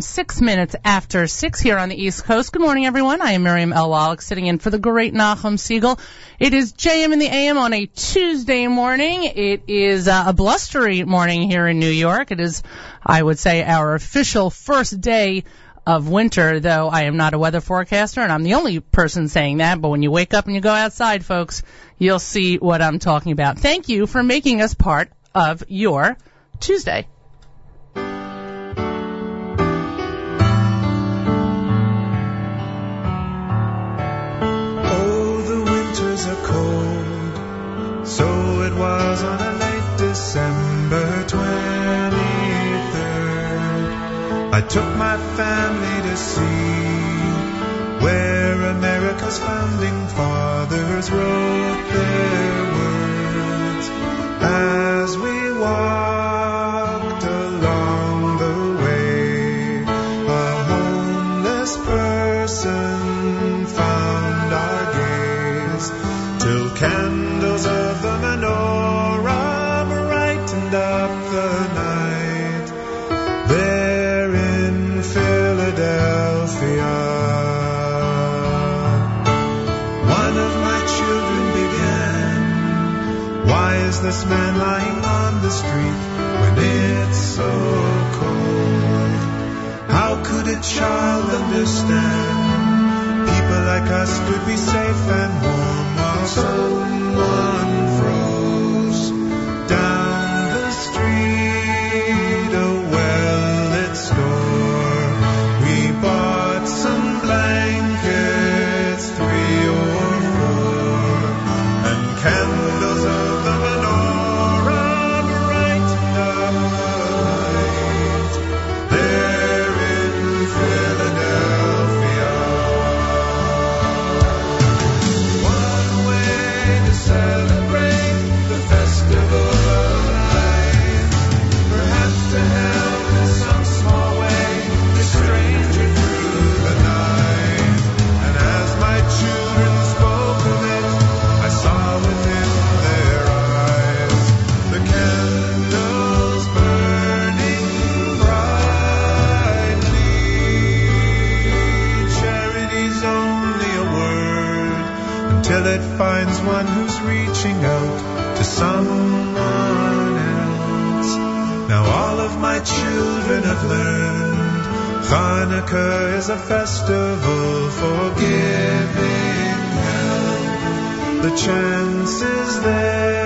six minutes after six here on the East Coast. Good morning, everyone. I am Miriam L. Wallach, sitting in for the great Nachum Siegel. It is JM in the AM on a Tuesday morning. It is uh, a blustery morning here in New York. It is, I would say, our official first day of winter, though I am not a weather forecaster and I'm the only person saying that, but when you wake up and you go outside, folks, you'll see what I'm talking about. Thank you for making us part of your Tuesday. Was on a late December 23rd. I took my family to see where America's founding fathers wrote their words as we walked child understand? People like us could be safe and warm while someone Hanukkah is a festival for giving help. The chance is there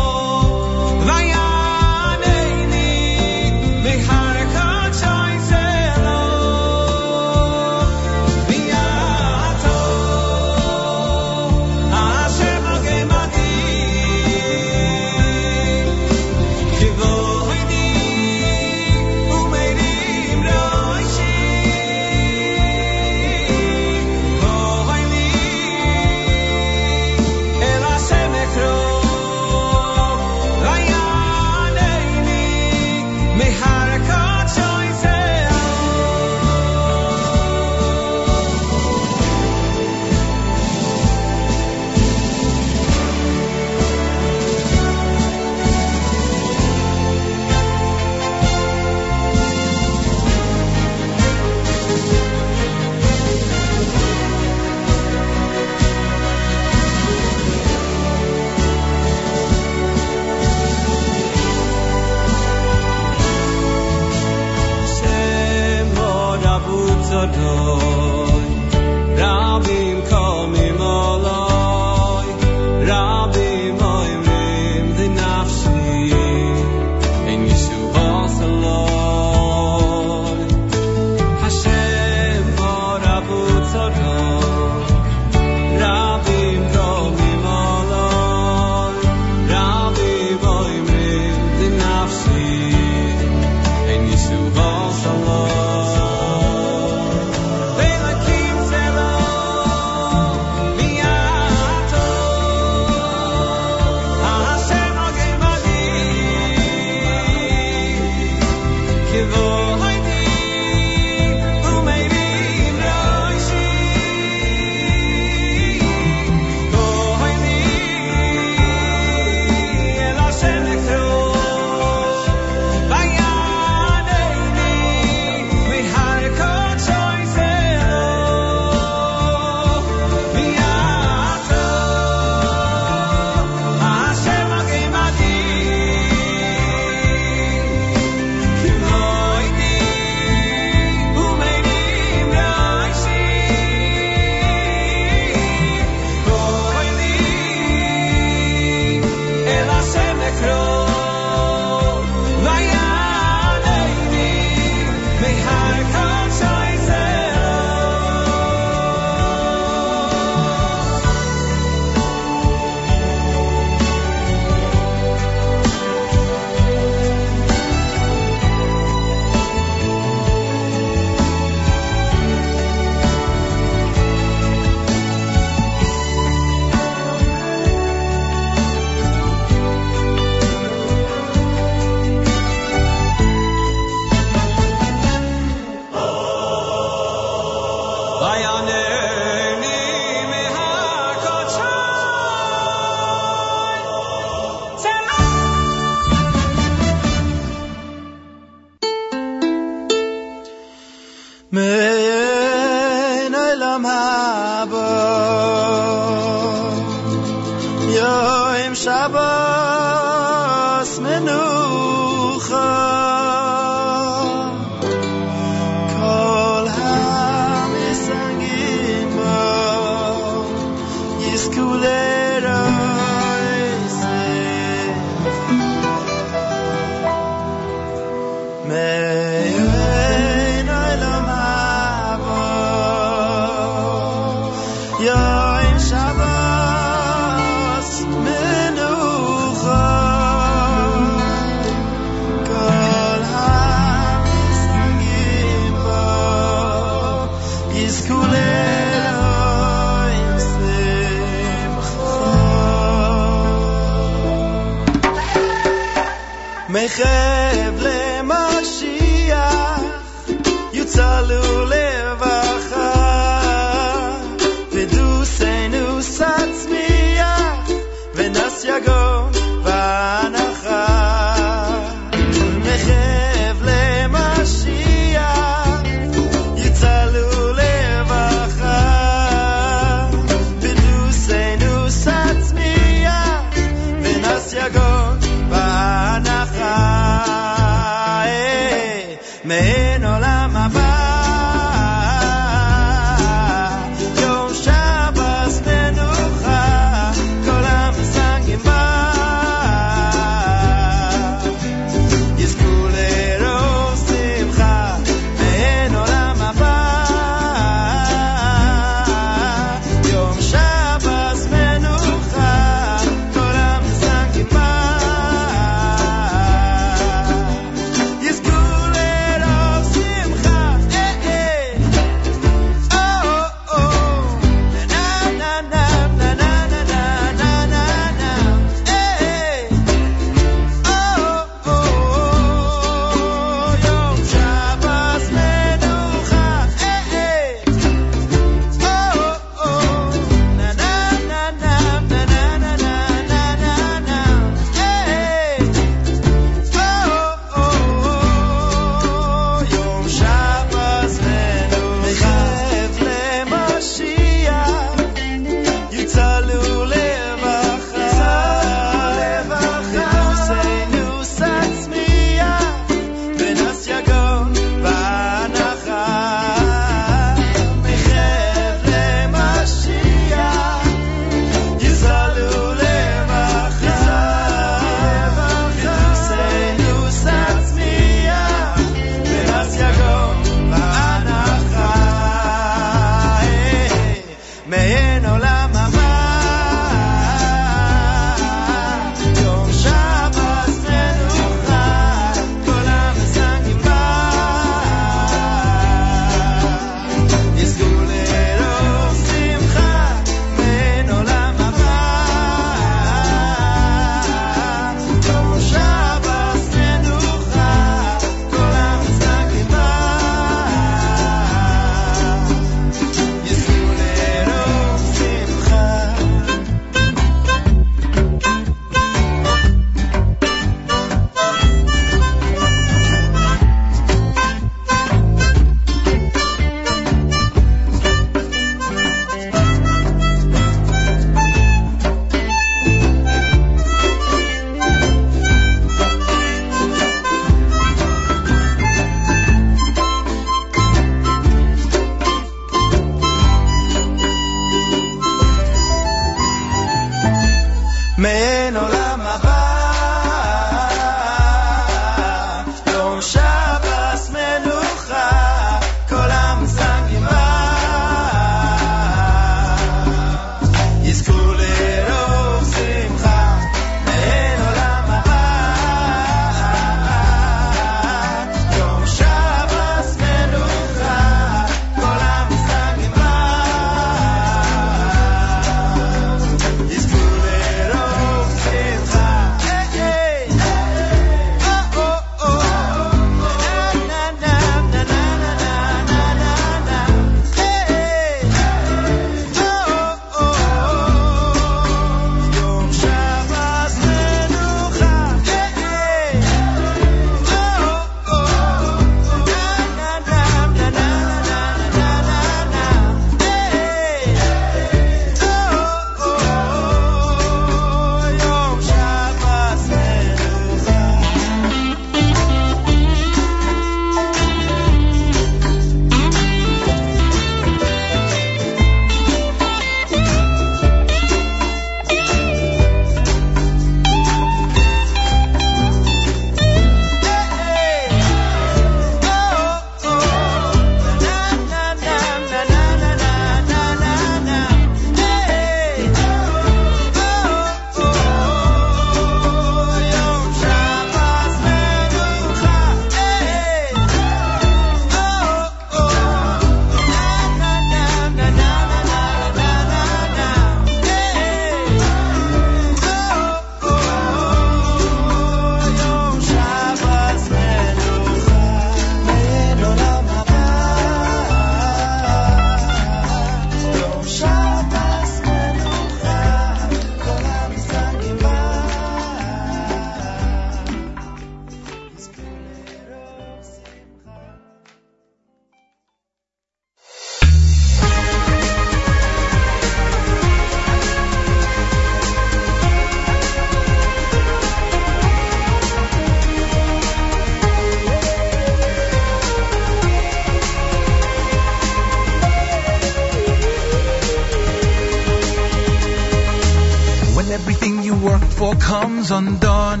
comes undone.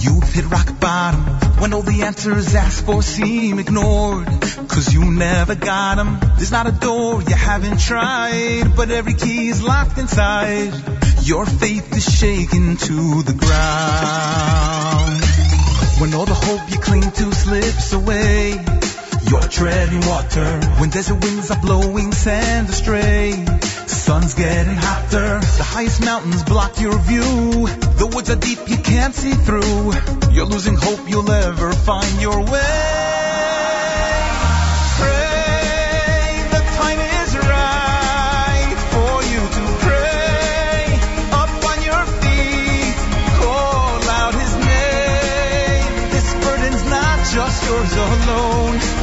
You've hit rock bottom when all the answers asked for seem ignored. Cause you never got 'em. There's not a door you haven't tried, but every key is locked inside. Your faith is shaken to the ground. When all the hope you cling to slips away, you're treading water. When desert winds are blowing sand astray sun's getting hotter. The highest mountains block your view. The woods are deep, you can't see through. You're losing hope you'll ever find your way. alone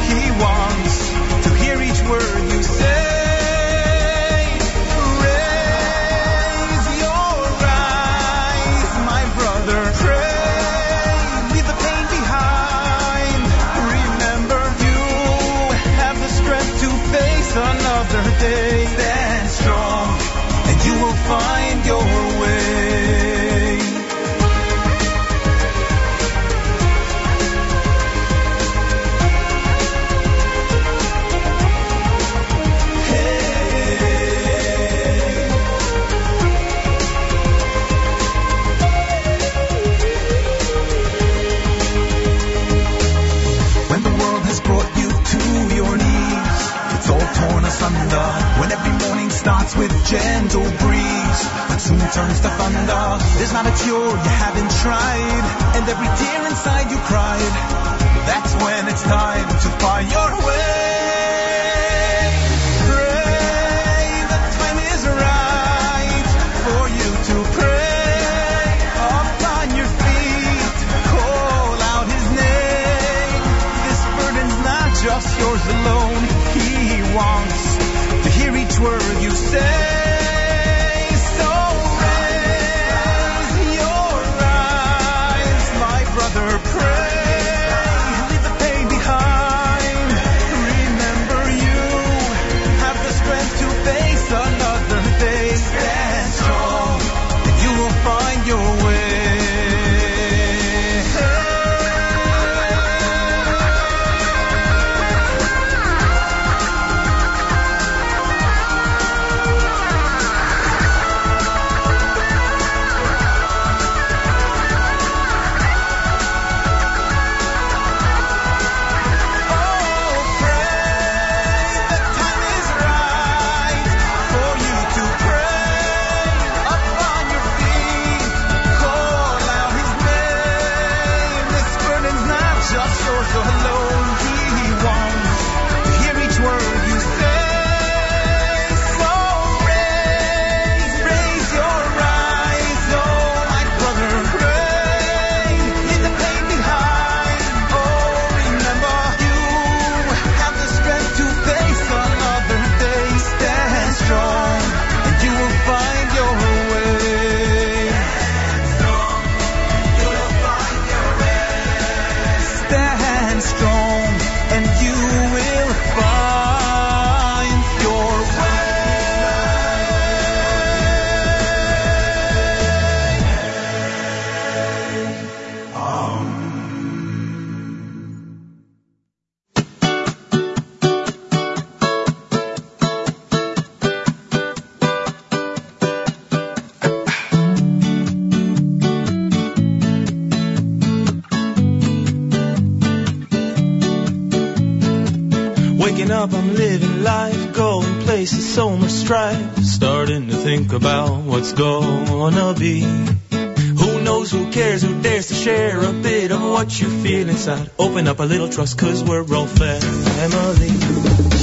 think about what's gonna be. Who knows, who cares, who dares to share a bit of what you feel inside? Open up a little trust, cause we're all family.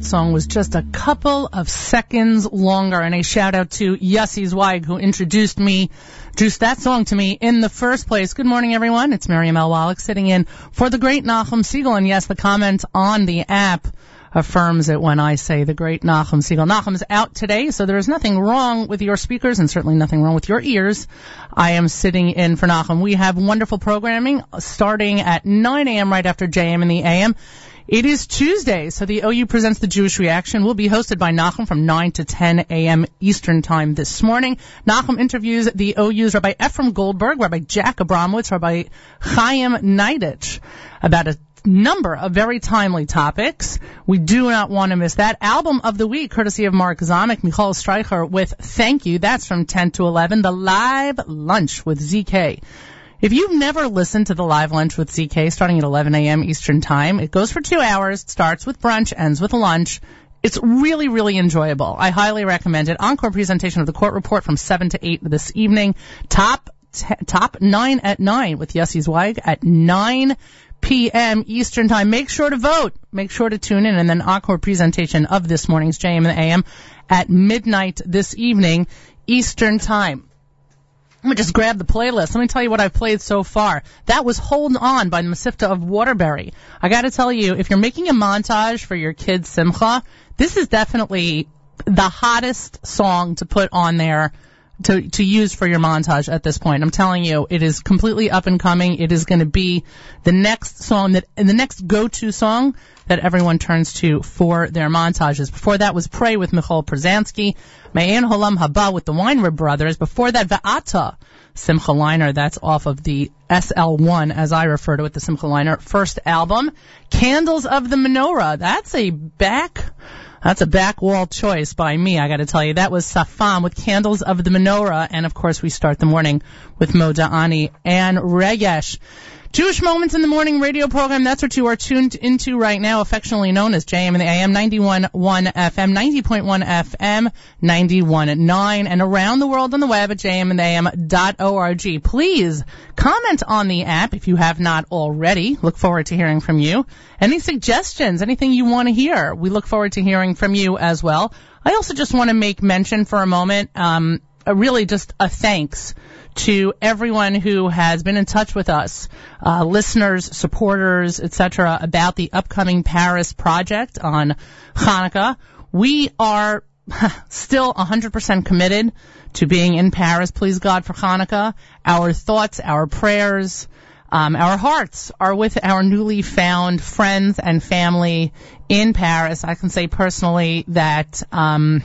That song was just a couple of seconds longer. And a shout out to Yossi Zweig who introduced me, introduced that song to me in the first place. Good morning, everyone. It's Miriam L. Wallach sitting in for the great Nachum Siegel. And yes, the comment on the app affirms it when I say the great Nachum Siegel. Nachum's out today, so there is nothing wrong with your speakers and certainly nothing wrong with your ears. I am sitting in for Nachum. We have wonderful programming starting at 9 a.m. right after JM in the AM. It is Tuesday, so the OU presents the Jewish Reaction. will be hosted by Nachum from 9 to 10 a.m. Eastern Time this morning. Nachum interviews the OU's Rabbi Ephraim Goldberg, Rabbi Jack Abramowitz, Rabbi Chaim Neidich about a number of very timely topics. We do not want to miss that. Album of the week, courtesy of Mark Zamek, Michal Streicher with Thank You. That's from 10 to 11. The live lunch with ZK. If you've never listened to the live lunch with ZK starting at 11 a.m. Eastern Time, it goes for two hours, starts with brunch, ends with lunch. It's really, really enjoyable. I highly recommend it. Encore presentation of the court report from 7 to 8 this evening. Top, t- top 9 at 9 with Yossi Zweig at 9 p.m. Eastern Time. Make sure to vote. Make sure to tune in. And then encore presentation of this morning's JM and AM at midnight this evening Eastern Time. Let me just grab the playlist. Let me tell you what I've played so far. That was Hold On by Mesivta of Waterbury. I gotta tell you, if you're making a montage for your kid's Simcha, this is definitely the hottest song to put on there to, to use for your montage at this point. I'm telling you, it is completely up and coming. It is going to be the next song that, and the next go-to song that everyone turns to for their montages. Before that was Pray with Michal Przanski, Mayan Holam Haba with the Weinrib Brothers. Before that, Va'ata, Simcha Leiner. That's off of the SL1, as I refer to it, the Simcha Leiner first album. Candles of the Menorah. That's a back, that's a back wall choice by me, I gotta tell you. That was Safam with Candles of the Menorah, and of course we start the morning with Moda'ani and Regesh. Jewish Moments in the Morning radio program, that's what you are tuned into right now, affectionately known as JM and the AM 91.1 FM, 90.1 FM, 91.9, and around the world on the web at jmandam.org. Please comment on the app if you have not already. Look forward to hearing from you. Any suggestions, anything you want to hear, we look forward to hearing from you as well. I also just want to make mention for a moment, um, really just a thanks to everyone who has been in touch with us, uh, listeners, supporters, etc., about the upcoming Paris project on Hanukkah. We are still 100% committed to being in Paris, please God, for Hanukkah. Our thoughts, our prayers, um, our hearts are with our newly found friends and family in Paris. I can say personally that, um,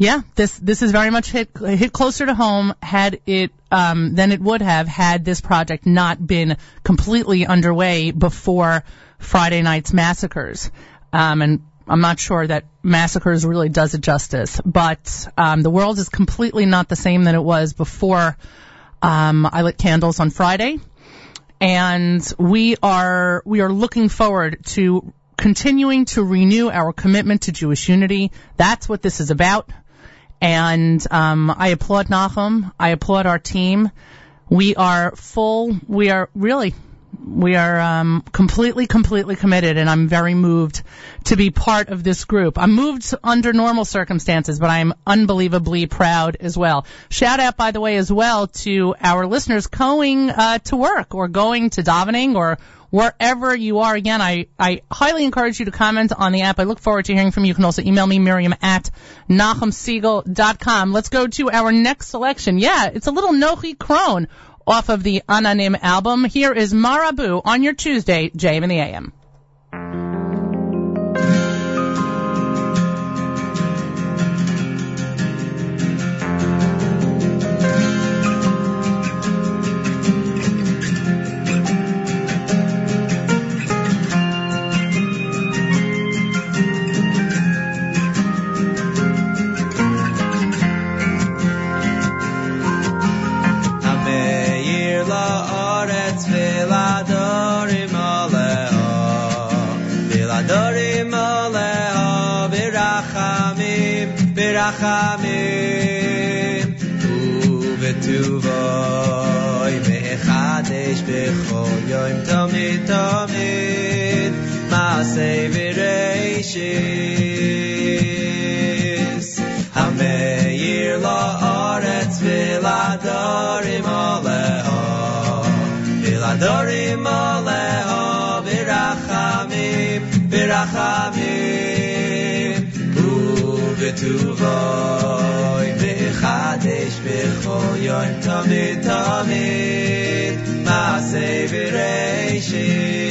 Yeah, this this is very much hit hit closer to home had it um, than it would have had this project not been completely underway before Friday night's massacres. Um, and I'm not sure that massacres really does it justice, but um, the world is completely not the same than it was before um, I lit candles on Friday, and we are we are looking forward to continuing to renew our commitment to Jewish unity. That's what this is about. And um, I applaud Nachum. I applaud our team. We are full. We are really, we are um, completely, completely committed, and I'm very moved to be part of this group. I'm moved under normal circumstances, but I'm unbelievably proud as well. Shout out, by the way, as well to our listeners going uh, to work or going to davening or wherever you are. Again, I, I highly encourage you to comment on the app. I look forward to hearing from you. You can also email me, Miriam at NachumSiegel.com. Let's go to our next selection. Yeah, it's a little Nochi Krohn off of the Ananim album. Here is Marabu on your Tuesday, JM in the AM. ובטובוי מחדש בכל יום תמיד תמיד, מעשה וראשיס.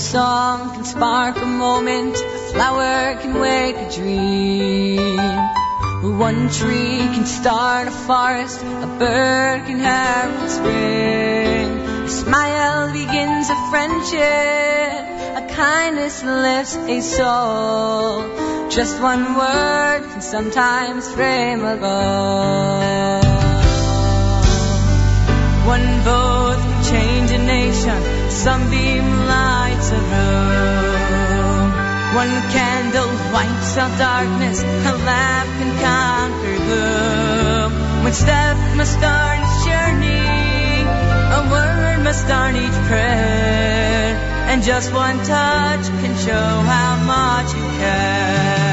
song can spark a moment, a flower can wake a dream. One tree can start a forest, a bird can herald spring. A smile begins a friendship, a kindness lifts a soul. Just one word can sometimes frame a goal. One vote can change sunbeam lights a room. One candle wipes out darkness, a lamp can conquer gloom. One step must start its journey, a word must start each prayer, and just one touch can show how much you care.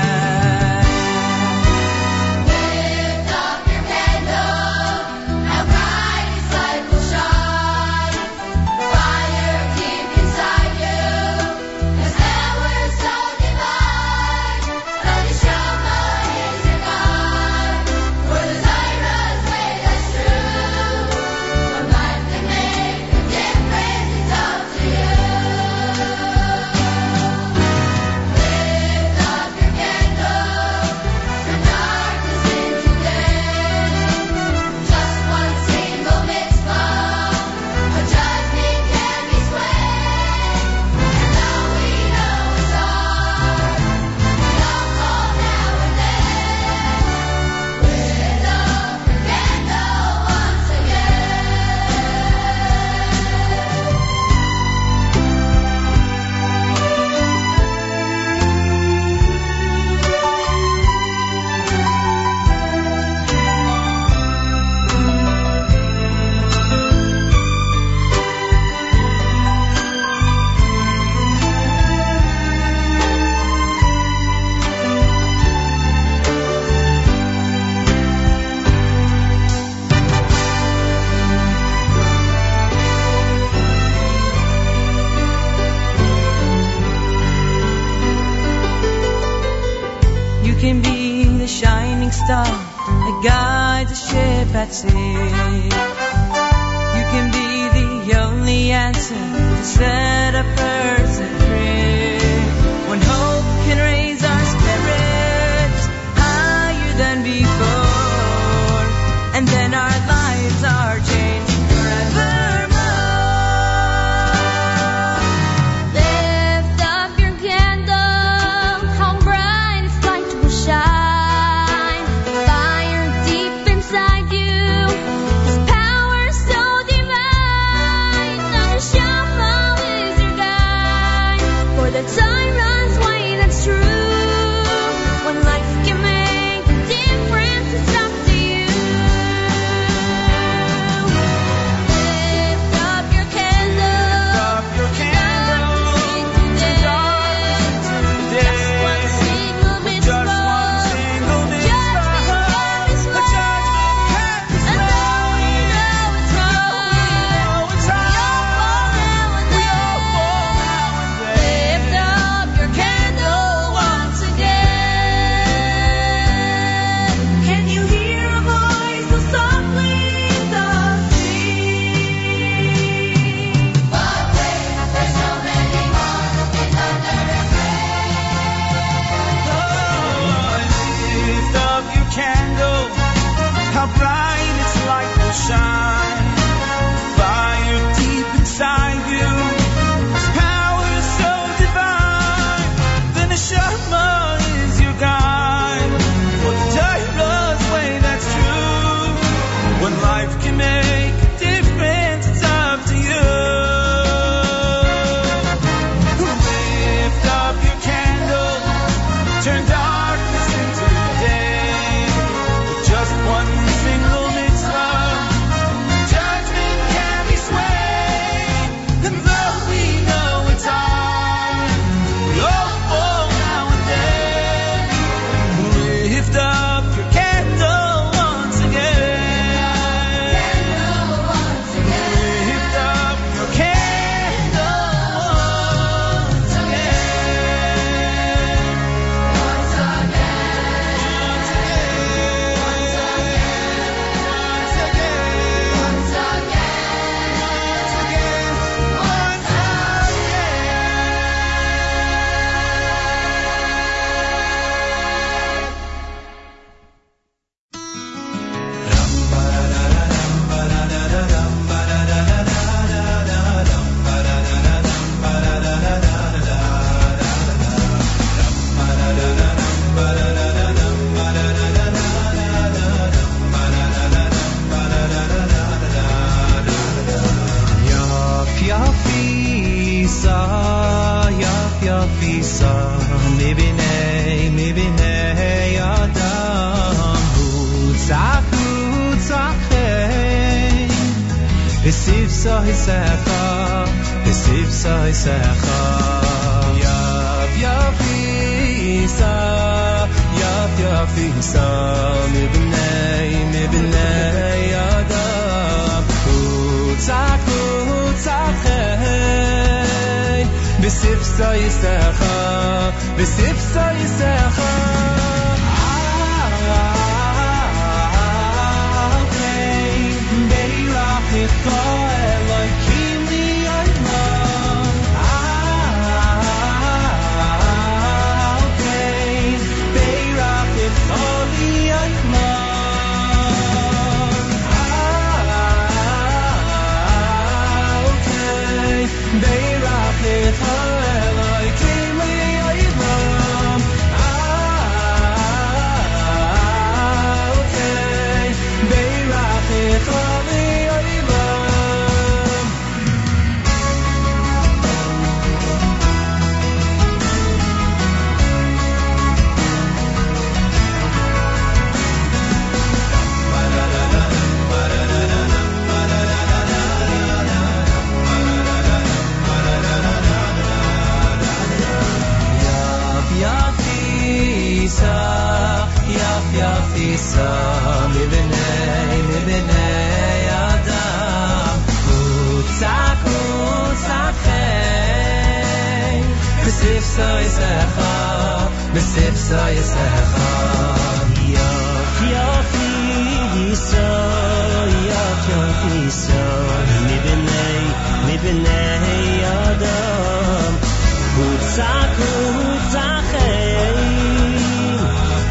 sakut zachen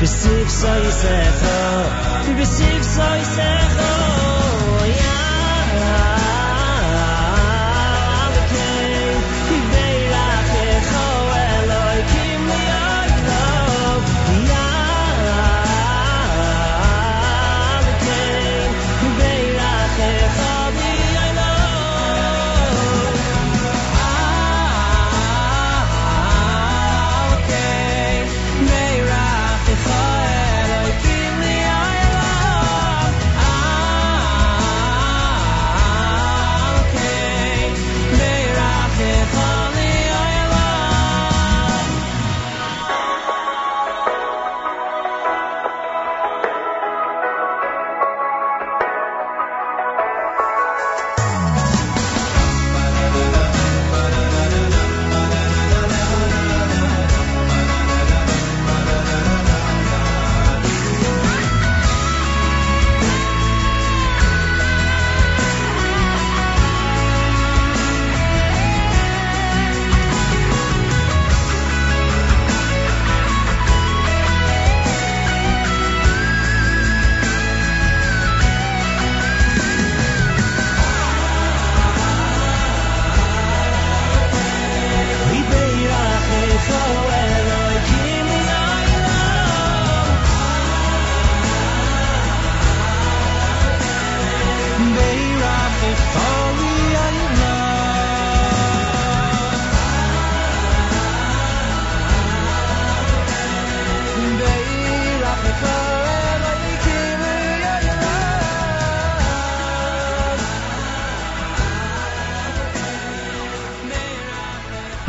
bis sich so is er oh. bis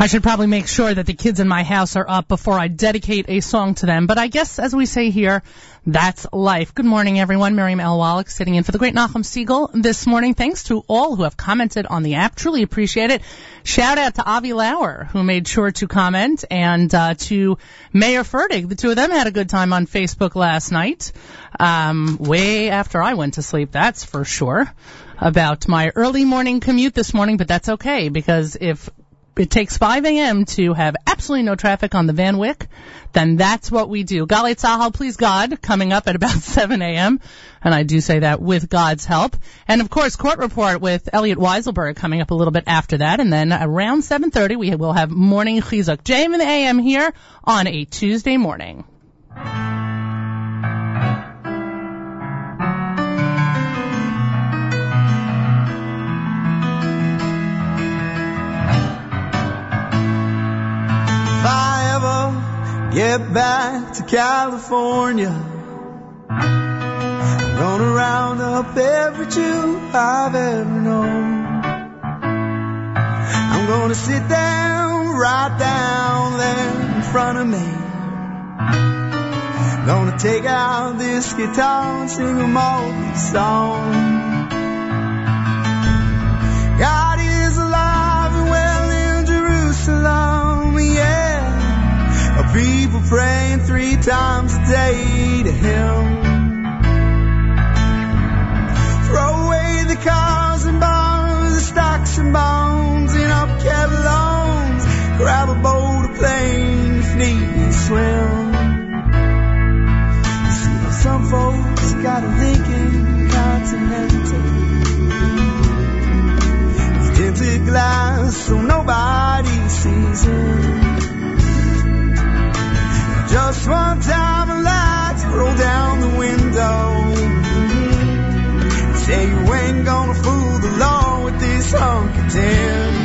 should probably make sure that the kids in my house are up before I dedicate a song to them. But I guess, as we say here, that's life. Good morning, everyone. Miriam L. Wallach sitting in for the great Nachum Siegel this morning. Thanks to all who have commented on the app. Truly appreciate it. Shout out to Avi Lauer, who made sure to comment, and uh, to Meir Fertig. The two of them had a good time on Facebook last night, um, way after I went to sleep, that's for sure, about my early morning commute this morning, but that's okay, because if it takes 5 a.m. to have absolutely no traffic on the Van Wyck, then that's what we do. Galit Sahal, please God, coming up at about 7 a.m. And I do say that with God's help. And of course, court report with Elliot Weiselberg coming up a little bit after that. And then around 7.30, we will have morning chizuk. JM in the AM here on a Tuesday morning. get back to California. Gonna round up every Jew I've ever known. I'm gonna sit down right down there in front of me. Gonna take out this guitar and sing a all these songs. God people praying three times a day to him. Throw away the cars and bars, the stocks and bonds, and up Kevlons. Grab a boat, a plane, if need be, swim. You see, some folks got a Lincoln Continental. Tinted glass so nobody sees him. Just one time I lied, to roll down the window. Say you ain't gonna fool the law with this honky tonk.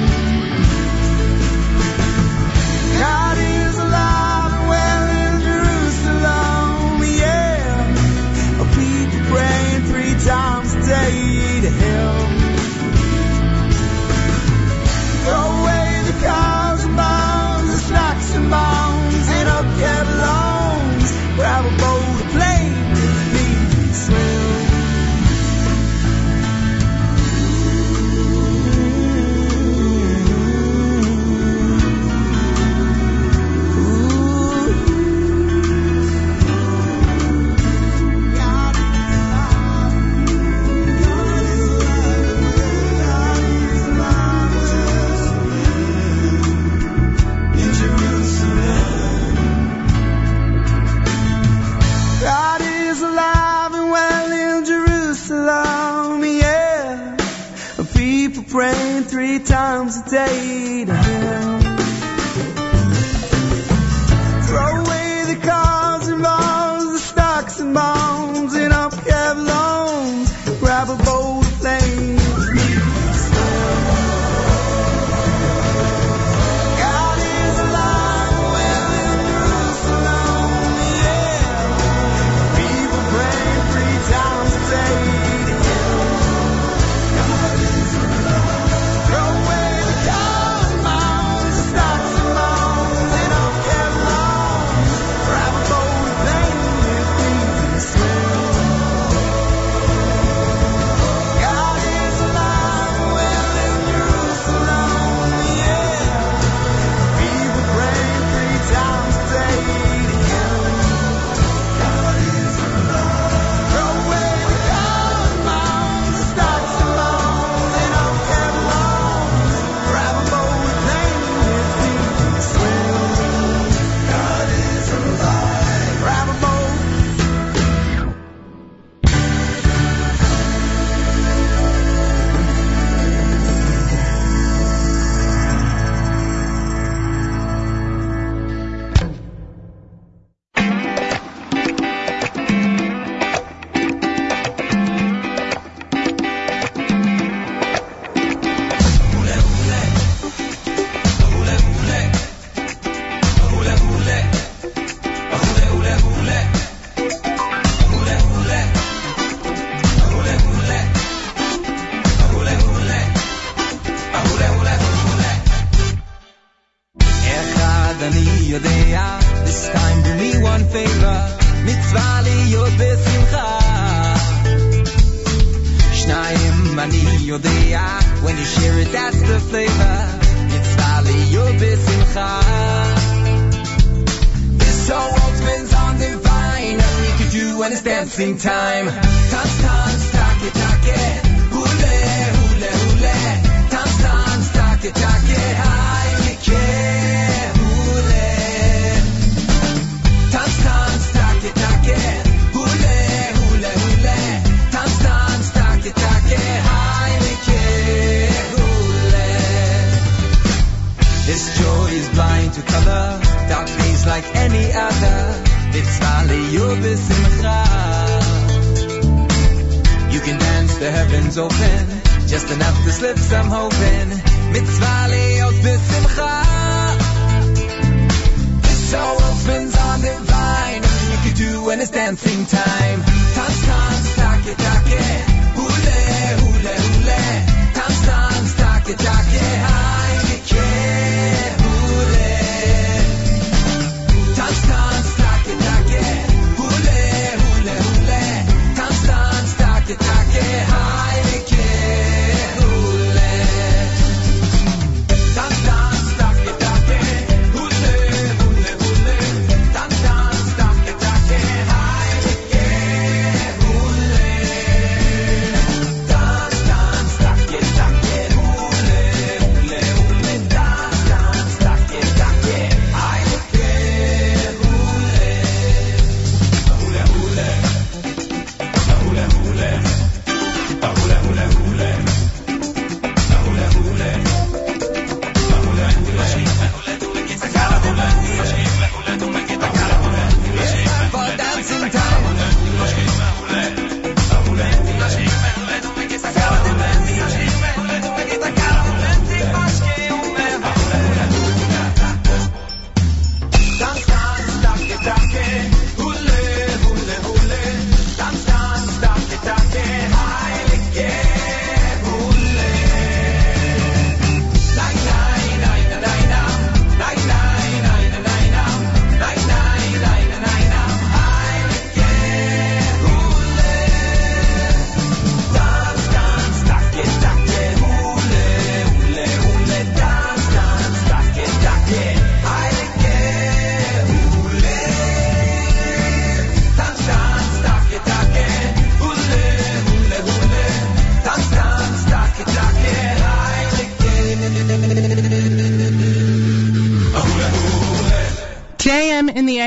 times a day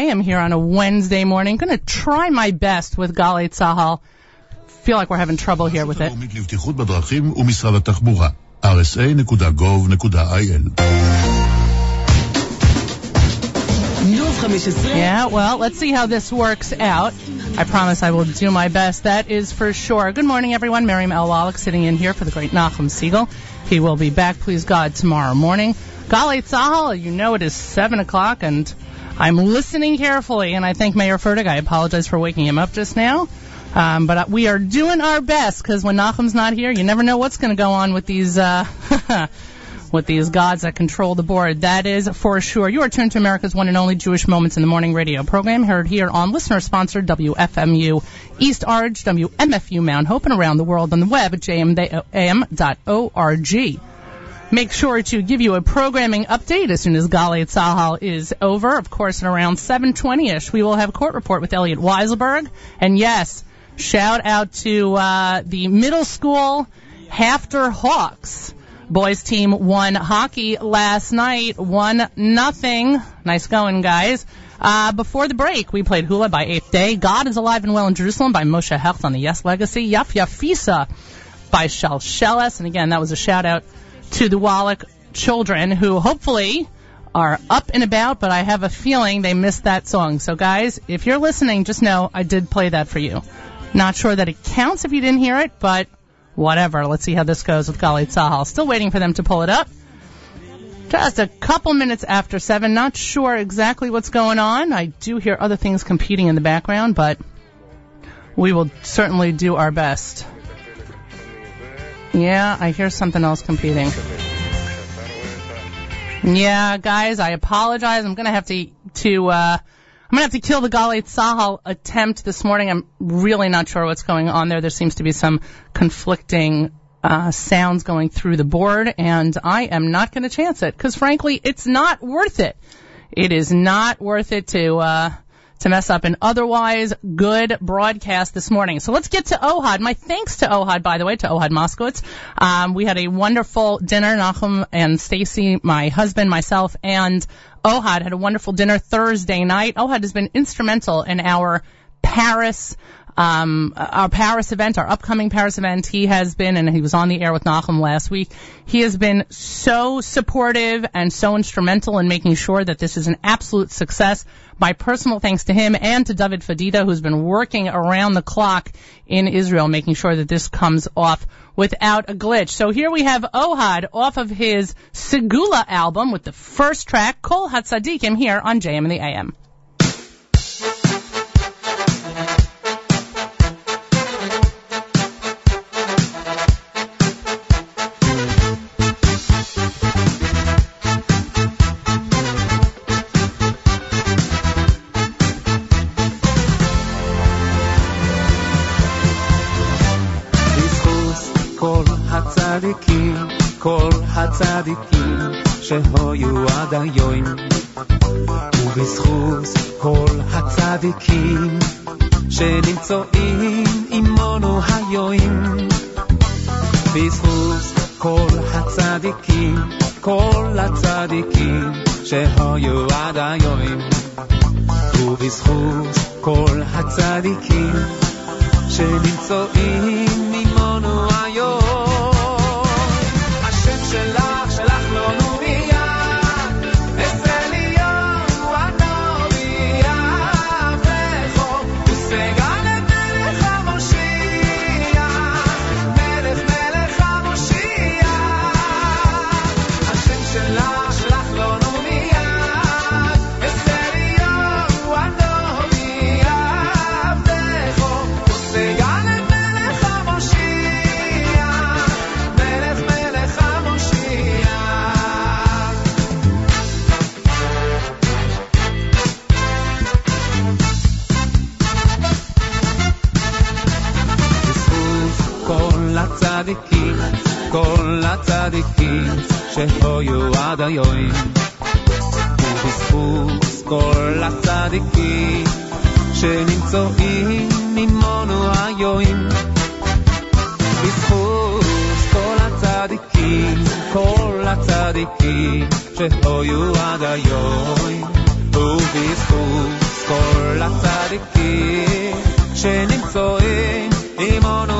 am here on a Wednesday morning. Going to try my best with Galei Tzahal. Feel like we're having trouble here with it. Yeah, well, let's see how this works out. I promise I will do my best. That is for sure. Good morning, everyone. Miriam L. Wallach sitting in here for the great Nachum Siegel. He will be back, please God, tomorrow morning. Galei Tzahal, you know it is 7 o'clock and I'm listening carefully, and I thank Meir Fertig. I apologize for waking him up just now. Um, but uh, we are doing our best, because when Nachum's not here, you never know what's going to go on with these, uh, with these gods that control the board. That is for sure. You are tuned to America's one and only Jewish Moments in the Morning radio program, heard here on listener-sponsored WFMU East Orange, WMFU Mount Hope, and around the world on the web at jmam.org. Make sure to give you a programming update as soon as Galei Tzahal is over. Of course, at around 7.20ish, we will have a court report with Elliot Weiselberg. And yes, shout out to uh, the middle school HAFTR Hawks. Boys team won hockey last night, one nothing. Nice going, guys. Uh, before the break, we played Hula by Eighth Day. God is Alive and Well in Jerusalem by Moshe Hecht on the Yes Legacy. Yaf Yafisa by Shalsheles. And again, that was a shout out to the Wallach children who hopefully are up and about, but I have a feeling they missed that song. So guys, if you're listening, just know I did play that for you. Not sure that it counts if you didn't hear it, but whatever. Let's see how this goes with Galei Tzahal. Still waiting for them to pull it up. Just a couple minutes after seven. Not sure exactly what's going on. I do hear other things competing in the background, but we will certainly do our best. Yeah, I hear something else competing. Yeah, guys, I apologize. I'm gonna have to to uh I'm gonna have to kill the Galei Tzahal attempt this morning. I'm really not sure what's going on there. There seems to be some conflicting uh, sounds going through the board, and I am not to chance it because, frankly, it's not worth it. It is not worth it to uh, to mess up an otherwise good broadcast this morning. So let's get to Ohad. My thanks to Ohad, by the way, to Ohad Moskowitz. Um, we had a wonderful dinner. Nachum and Stacy, my husband, myself, and Ohad had a wonderful dinner Thursday night. Ohad has been instrumental in our Paris um, our Paris event, our upcoming Paris event. He has been, and he was on the air with Nachum last week. He has been so supportive and so instrumental in making sure that this is an absolute success. My personal thanks to him and to David Fadita, who's been working around the clock in Israel, making sure that this comes off without a glitch. So here we have Ohad off of his Segula album with the first track, Kol Hatzadikim, here on JM and the AM. כל הצדיקים שהיו עד היום, ובזכות כל הצדיקים שנמצאים עמנו היום, בזכות כל הצדיקים, כל הצדיקים שהיו עד היום, ובזכות כל הצדיקים שנמצאים עמנו היום. כל הצדיקים שהיו עד היום, ובזכות כל הצדיקים שנמצאים עמנו היום, בזכות כל הצדיקים, כל הצדיקים שהיו עד היום, ובזכות כל הצדיקים שנמצאים עמנו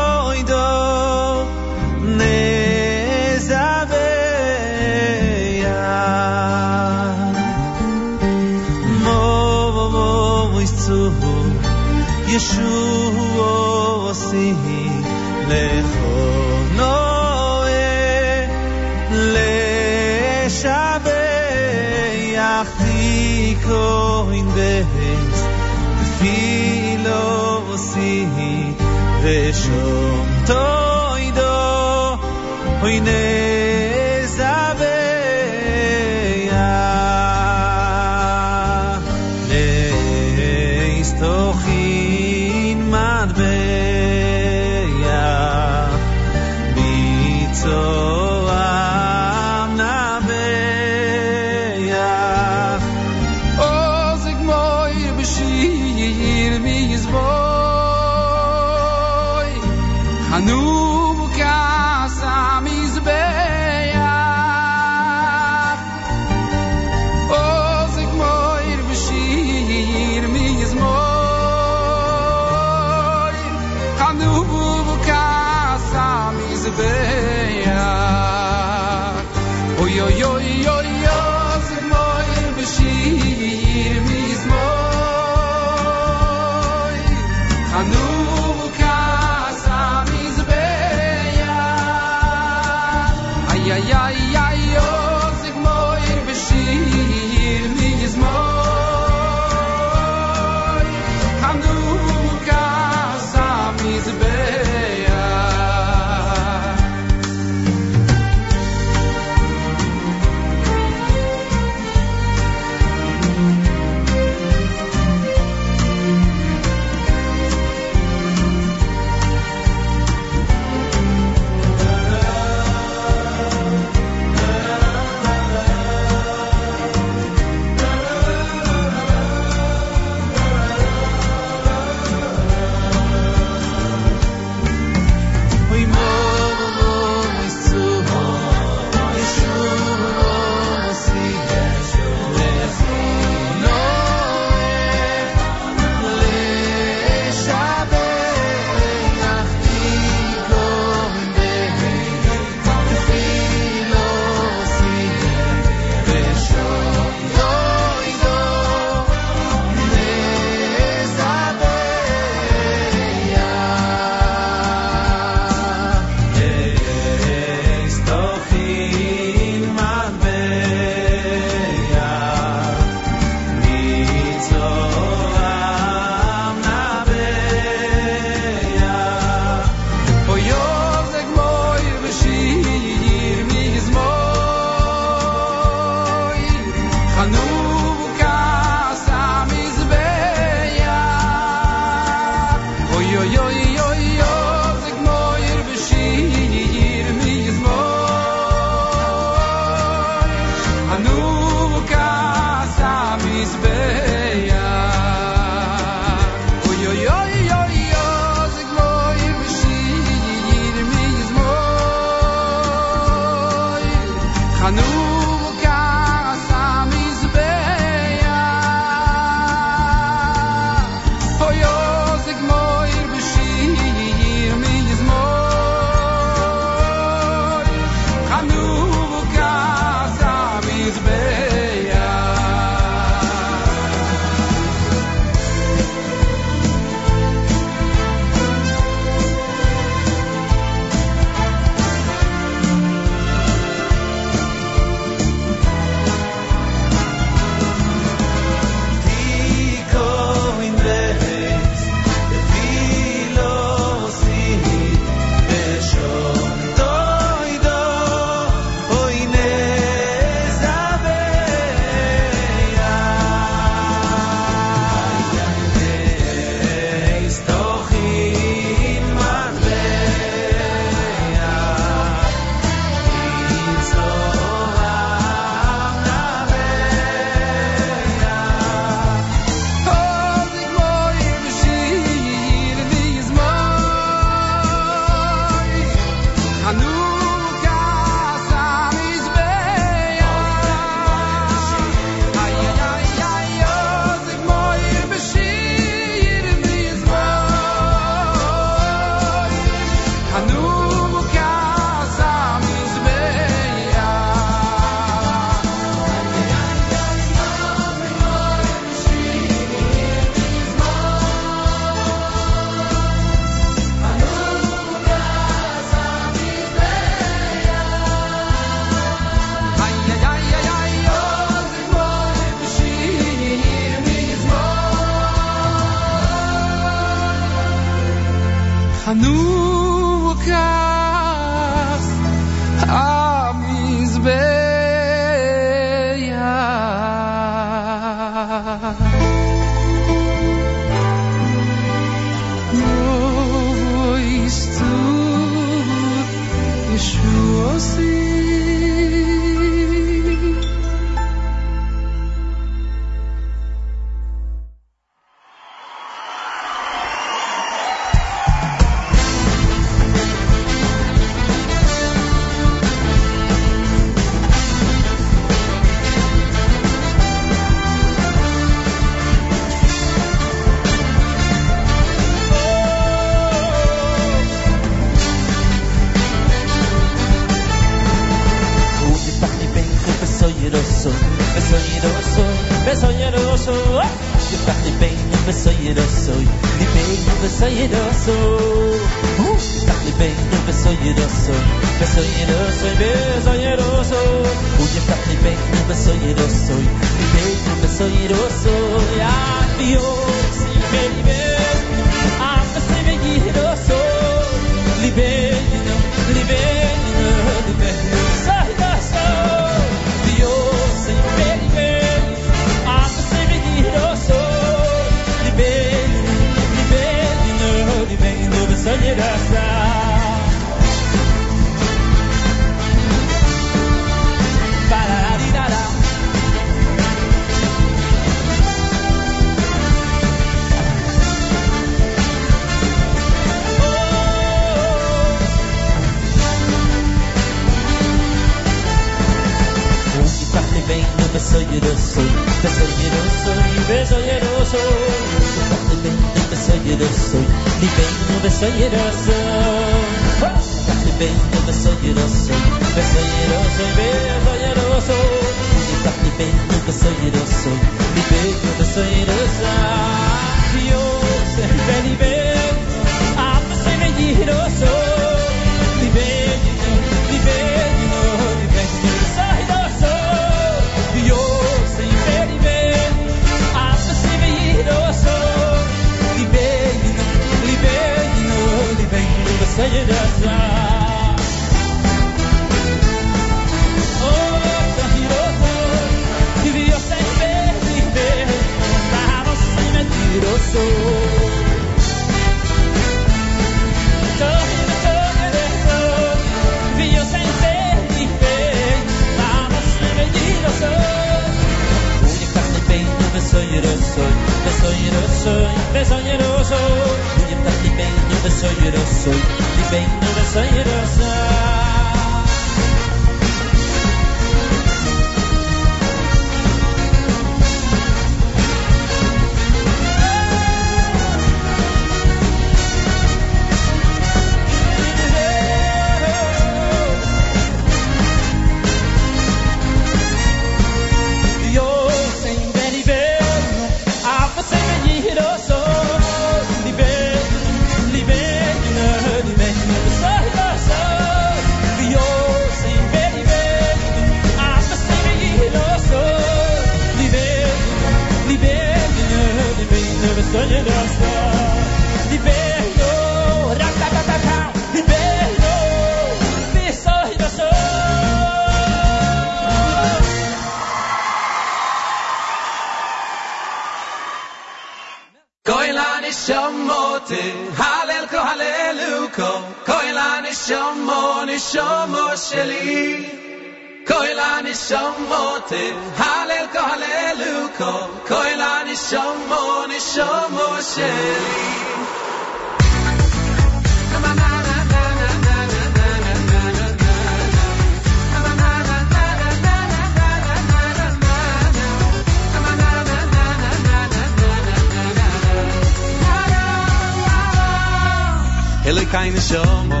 חי נשומו,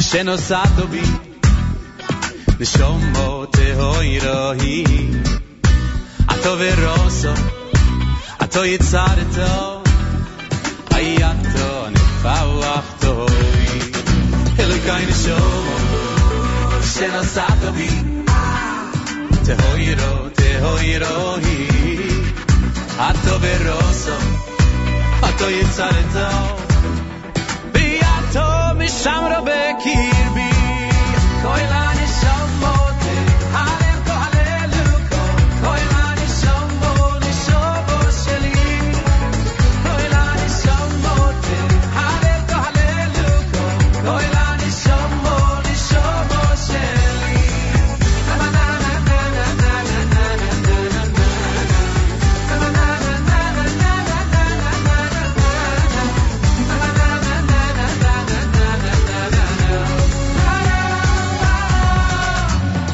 שנוסעת בי, נשומו תהוי רואי. עתו ורוסו, עתו יצרתו, עייתו נפאוחתו. אלוקי נשומו, שנוסעת בי, תהוי רו, תהוי רואי. עתו ורוסו, עתו יצרתו, شم را بکی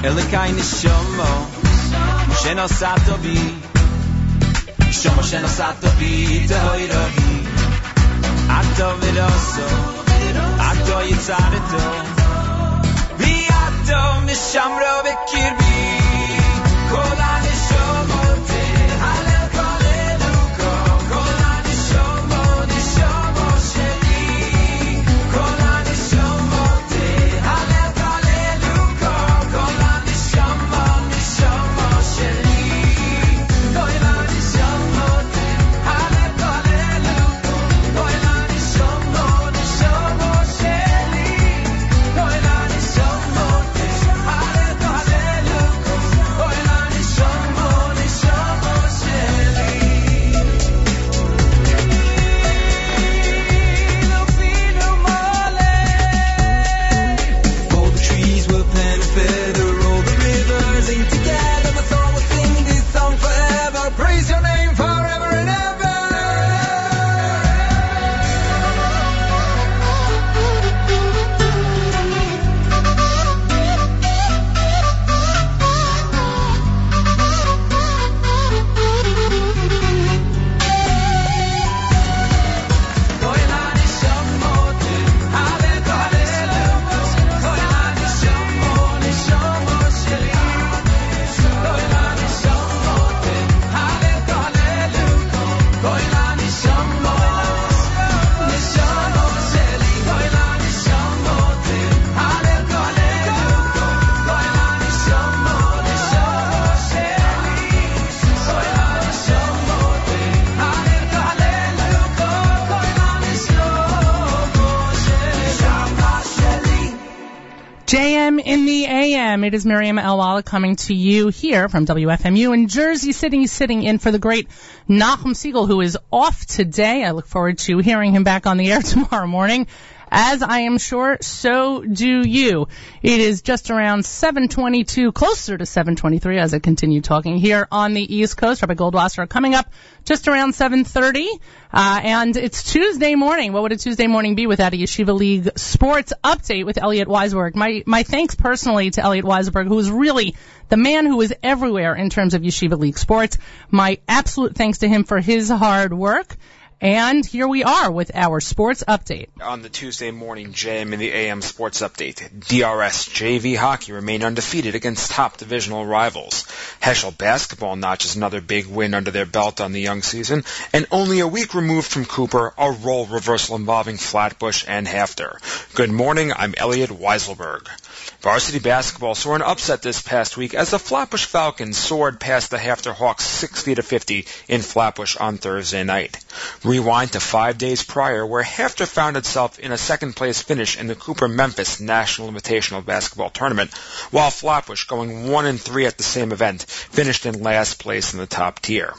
אליקי נשומו, שנוסע טובי, שומו שנוסע טובי, תהוי רואי. עתו ורוסו, עתו יצרתו, ביעתו נשמרו בקרבי, כל It is Miriam L. Wallach coming to you here from WFMU in Jersey City, sitting in for the great Nachum Siegel, who is off today. I look forward to hearing him back on the air tomorrow morning. As I am sure, so do you. It is just around 722, closer to 723 as I continue talking here on the East Coast. Rabbi Goldwasser coming up just around 7:30, uh, and it's Tuesday morning. What would a Tuesday morning be without a Yeshiva League sports update with Elliot Weiselberg? My my thanks personally to Elliot Weiselberg, who is really the man who is everywhere in terms of Yeshiva League sports. My absolute thanks to him for his hard work. And here we are with our sports update. On the Tuesday morning JM in the AM Sports Update, DRS JV hockey remain undefeated against top divisional rivals. Heschel basketball notches another big win under their belt on the young season, and only a week removed from Cooper, a role reversal involving Flatbush and HAFTR. Good morning, I'm Elliot Weiselberg. Varsity basketball saw an upset this past week as the Flatbush Falcons soared past the HAFTR Hawks 60 to 50 in Flatbush on Thursday night. Rewind to five days prior, where HAFTR found itself in a second place finish in the Cooper Memphis National Invitational Basketball Tournament, while Flatbush, going 1 and 3 at the same event, finished in last place in the top tier.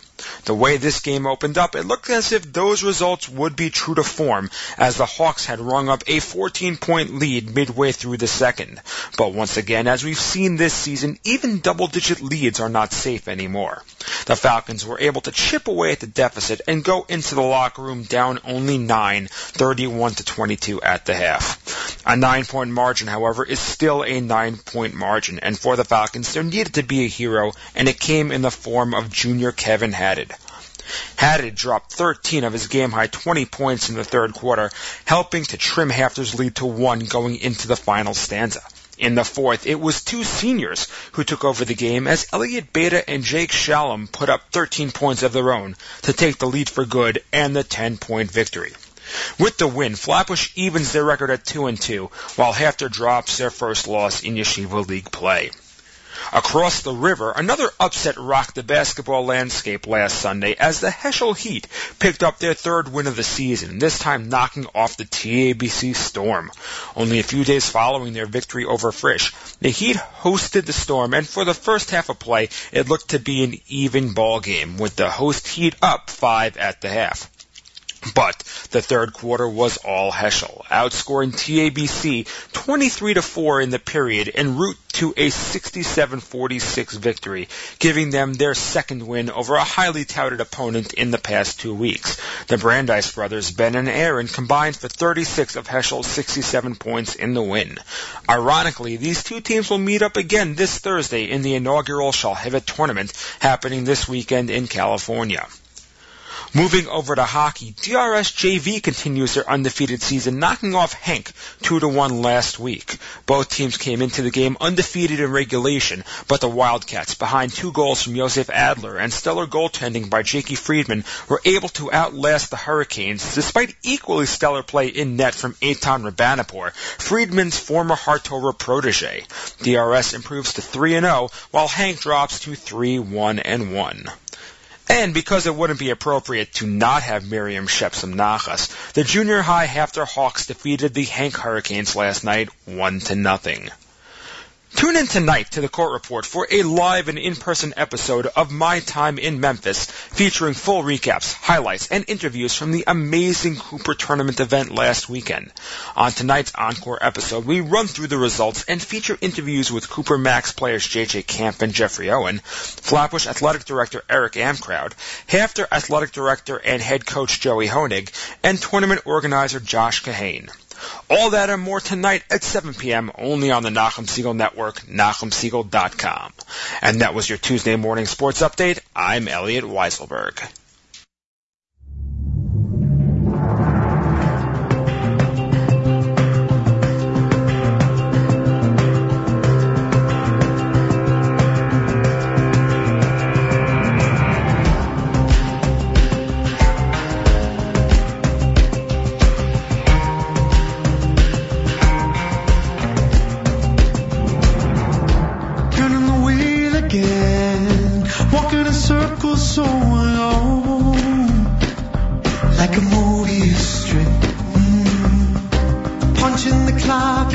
The way this game opened up, it looked as if those results would be true to form, as the Hawks had rung up a 14-point lead midway through the second. But once again, as we've seen this season, even double-digit leads are not safe anymore. The Falcons were able to chip away at the deficit and go into the locker room down only 9, 31 to 22 at the half. A 9-point margin, however, is still a 9-point margin, and for the Falcons, there needed to be a hero, and it came in the form of junior Kevin Haddad. Dropped 13 of his game-high 20 points in the third quarter, helping to trim HAFTR's lead to one going into the final stanza. In the fourth, it was two seniors who took over the game as Elliot Beta and Jake Shalom put up 13 points of their own to take the lead for good and the 10-point victory. With the win, Flatbush evens their record at 2 and 2, while HAFTR drops their first loss in Yeshiva League play. Across the river, another upset rocked the basketball landscape last Sunday as the Heschel Heat picked up their third win of the season, this time knocking off the TABC Storm. Only a few days following their victory over Frisch, the Heat hosted the Storm, and for the first half of play, it looked to be an even ball game, with the host Heat up five at the half. But the third quarter was all Heschel, outscoring TABC 23 to 4 in the period en route to a 67-46 victory, giving them their second win over a highly touted opponent in the past two weeks. The Brandeis brothers, Ben and Aaron, combined for 36 of Heschel's 67 points in the win. Ironically, these two teams will meet up again this Thursday in the inaugural Shalhevet tournament happening this weekend in California. Moving over to hockey, DRS JV continues their undefeated season, knocking off HANC 2 to 1 last week. Both teams came into the game undefeated in regulation, but the Wildcats, behind two goals from Josef Adler and stellar goaltending by Jakey Friedman, were able to outlast the Hurricanes despite equally stellar play in net from Eitan Rabanapur, Friedman's former Hartova protege. DRS improves to 3 and 0, while HANC drops to 3 1 and 1. And because it wouldn't be appropriate to not have Miriam Shepsum Nachas, the junior high HAFTR Hawks defeated the HANC Hurricanes last night 1 to nothing. Tune in tonight to the Court Report for a live and in-person episode of My Time in Memphis featuring full recaps, highlights, and interviews from the amazing Cooper Tournament event last weekend. On tonight's Encore episode, we run through the results and feature interviews with Cooper Max players J.J. Camp and Jeffrey Owen, Flatbush Athletic Director Eric Amcrowd, HAFTR Athletic Director and Head Coach Joey Honig, and Tournament Organizer Josh Kahane. All that and more tonight at 7 p.m. only on the Nachum Siegel Network, NachumSiegel.com. And that was your Tuesday morning sports update. I'm Elliot Weiselberg. So alone, like a movie strip. Mm. Punching the clock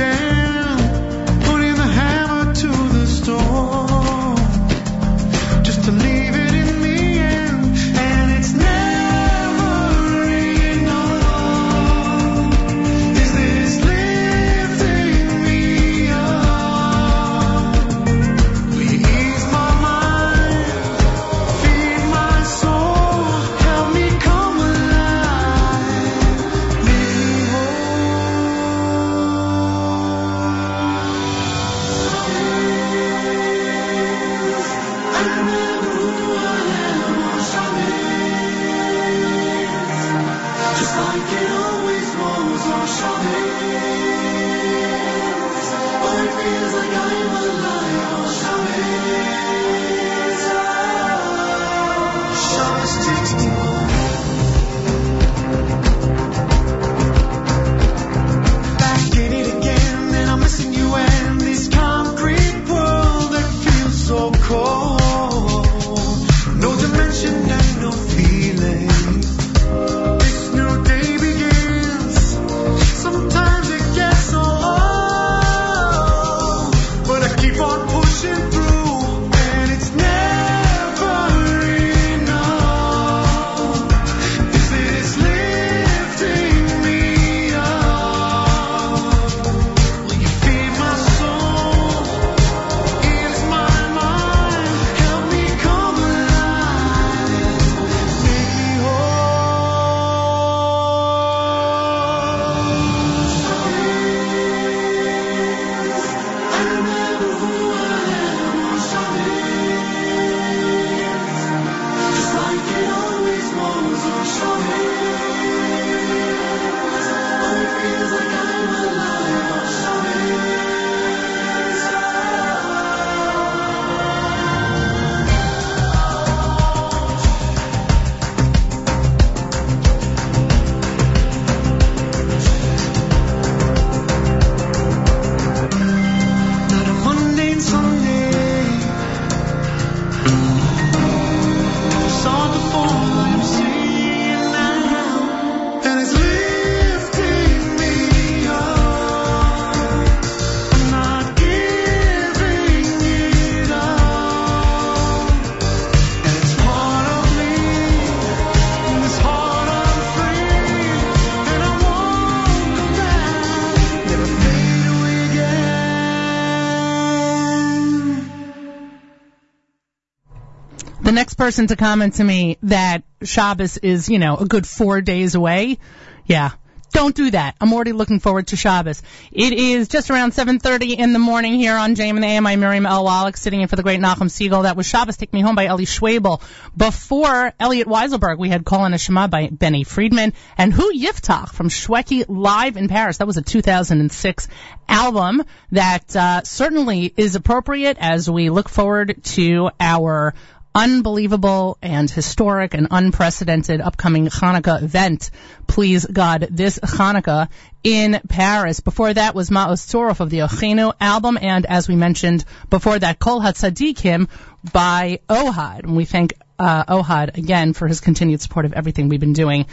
person to comment to me that Shabbos is, you know, a good four days away, yeah. Don't do that. I'm already looking forward to Shabbos. It is just around 7.30 in the morning here on JM and the AM. I'm Miriam L. Wallach sitting in for the great Nachum Siegel. That was Shabbos Take Me Home by Eli Schwebel. Before Elliot Weiselberg, we had Call on a Shema by Benny Friedman and Who Yiftach from Shwekey live in Paris. That was a 2006 album that uh, certainly is appropriate as we look forward to our unbelievable and historic and unprecedented upcoming Hanukkah event. Please God, this Hanukkah in Paris. Before that was Ma'os Tzorov of the Ochenu album, and as we mentioned before that, Kol HaTzadikim by Ohad. And we thank uh, Ohad again for his continued support of everything we've been doing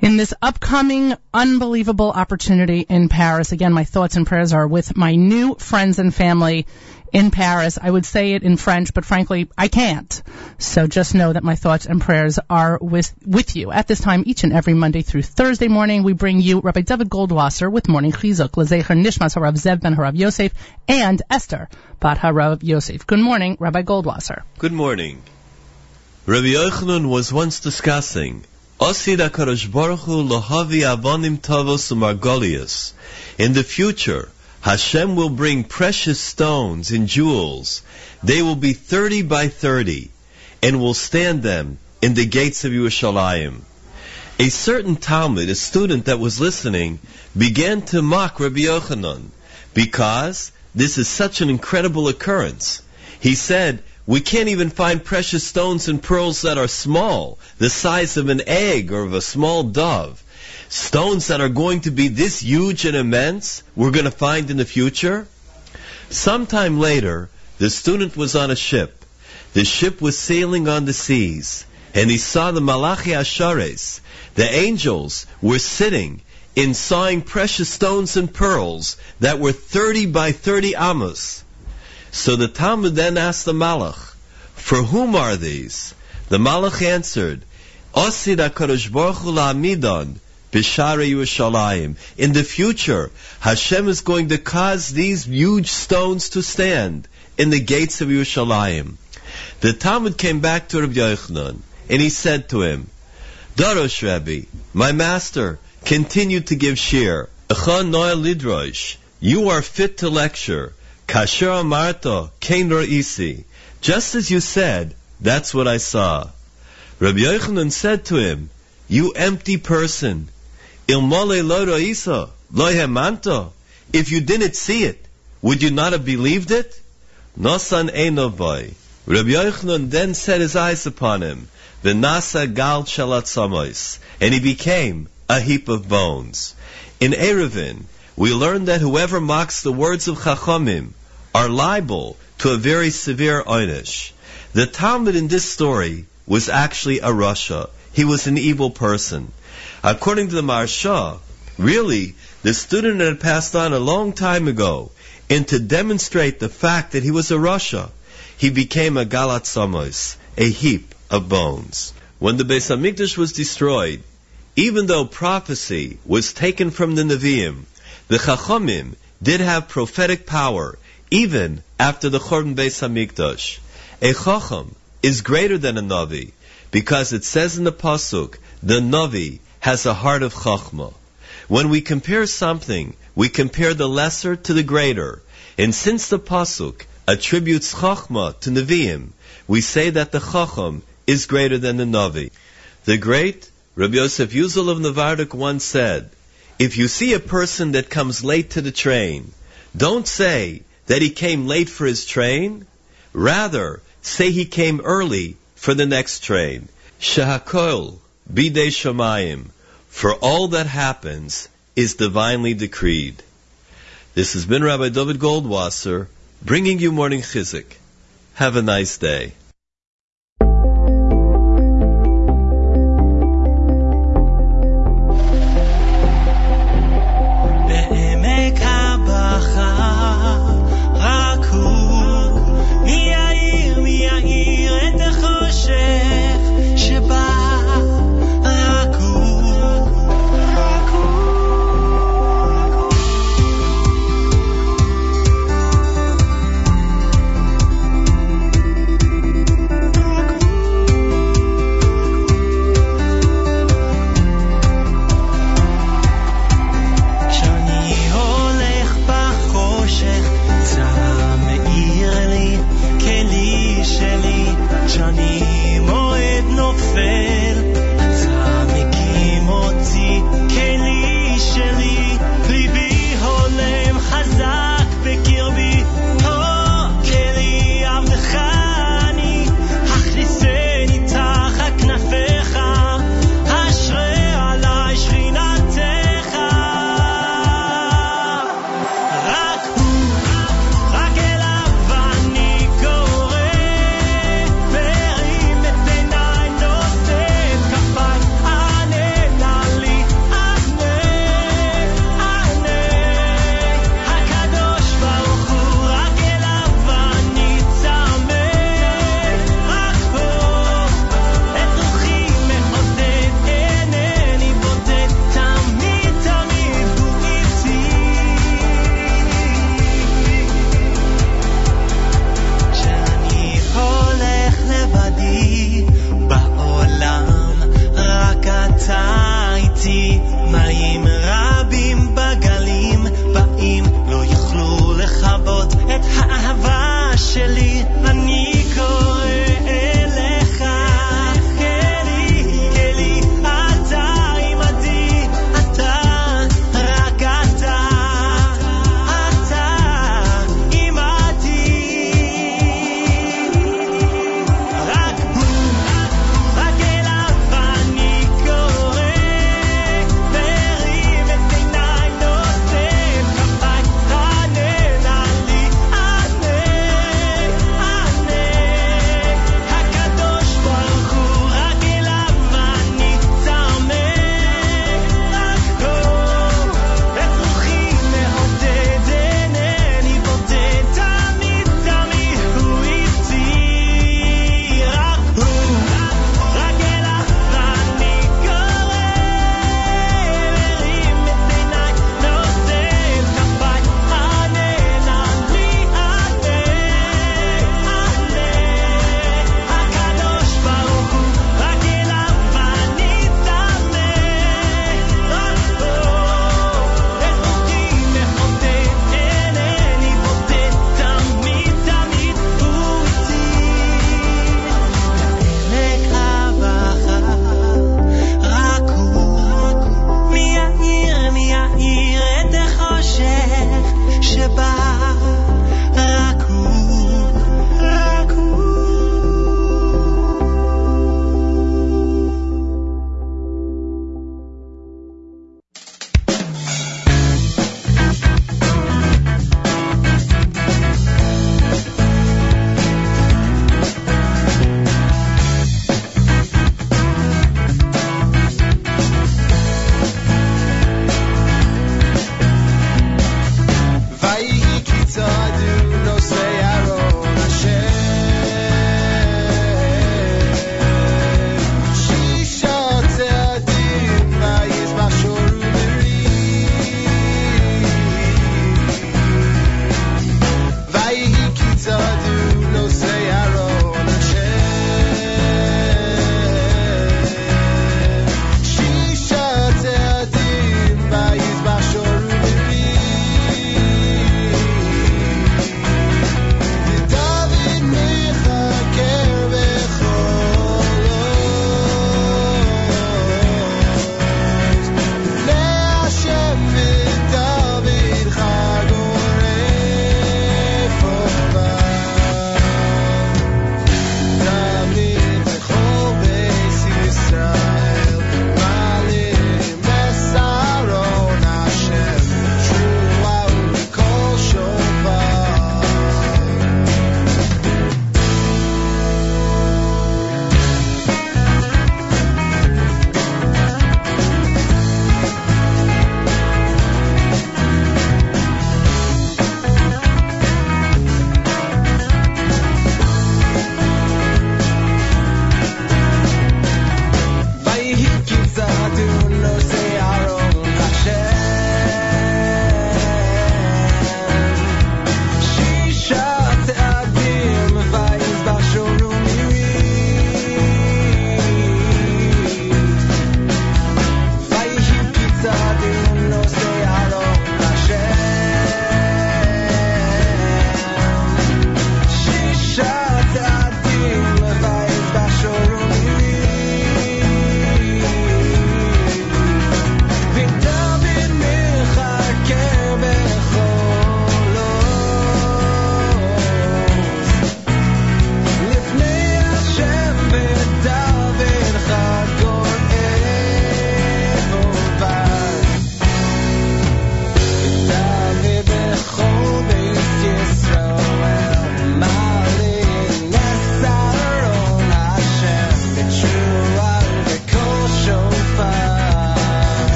in this upcoming unbelievable opportunity in Paris. Again, my thoughts and prayers are with my new friends and family in Paris. I would say it in French, but frankly, I can't. So just know that my thoughts and prayers are with, with you. At this time, each and every Monday through Thursday morning, we bring you Rabbi Dovid Goldwasser with Morning Chizuk, Lezecher Nishmas Harav Zev Ben Harav Yosef, and Esther Bat Harav Yosef. Good morning, Rabbi Goldwasser. Good morning. Rabbi Yochanan was once discussing tavos umargolius. In the future, Hashem will bring precious stones and jewels. They will be 30 by 30 and will stand them in the gates of Yerushalayim. A certain talmid, a student that was listening, began to mock Rabbi Yochanan because this is such an incredible occurrence. He said, we can't even find precious stones and pearls that are small, the size of an egg or of a small dove. Stones that are going to be this huge and immense, we're going to find in the future. Sometime later, the student was on a ship. The ship was sailing on the seas, and he saw the Malachi Ashares. The angels were sitting in sawing precious stones and pearls that were 30 by 30 amos. So the talmid then asked the Malach, For whom are these? The Malach answered, Osid HaKadosh Baruch Hu la'amidon b'shara Yerushalayim. In the future, Hashem is going to cause these huge stones to stand in the gates of Yerushalayim. The talmid came back to Rabbi Yochanan, and he said to him, Darosh Rebbe, my master, continue to give shir. Echan noel lidrosh. You are fit to lecture. Kasher amarta, kein. Just as you said, that's what I saw. Rabbi Yochanan said to him, You empty person, ilmole lo roisa, lo hemanto. If you didn't see it, would you not have believed it? Nosan einovoy. Rabbi Yochanan then set his eyes upon him, the nasa gal shalatzamos, and he became a heap of bones. In Eruvin, we learn that whoever mocks the words of Chachamim are liable to a very severe einish. The talmid in this story was actually a Rasha. He was an evil person. According to the Maharsha, really, the student had passed on a long time ago, and to demonstrate the fact that he was a Rasha, he became a Galat Samos, a heap of bones. When the Beis Hamikdash was destroyed, even though prophecy was taken from the Nevi'im, the Chachamim did have prophetic power even after the Chorban Beis Hamikdash. A Chacham is greater than a Navi because it says in the Pasuk, the Navi has a heart of Chachma. When we compare something, we compare the lesser to the greater. And since the Pasuk attributes Chachma to Nevi'im, we say that the Chacham is greater than the Navi. The great Rabbi Yosef Yuzel of Navardik once said, if you see a person that comes late to the train, don't say that he came late for his train. Rather, say he came early for the next train. Shahakol bidei shamayim. For all that happens is divinely decreed. This has been Rabbi Dovid Goldwasser bringing you morning chizuk. Have a nice day.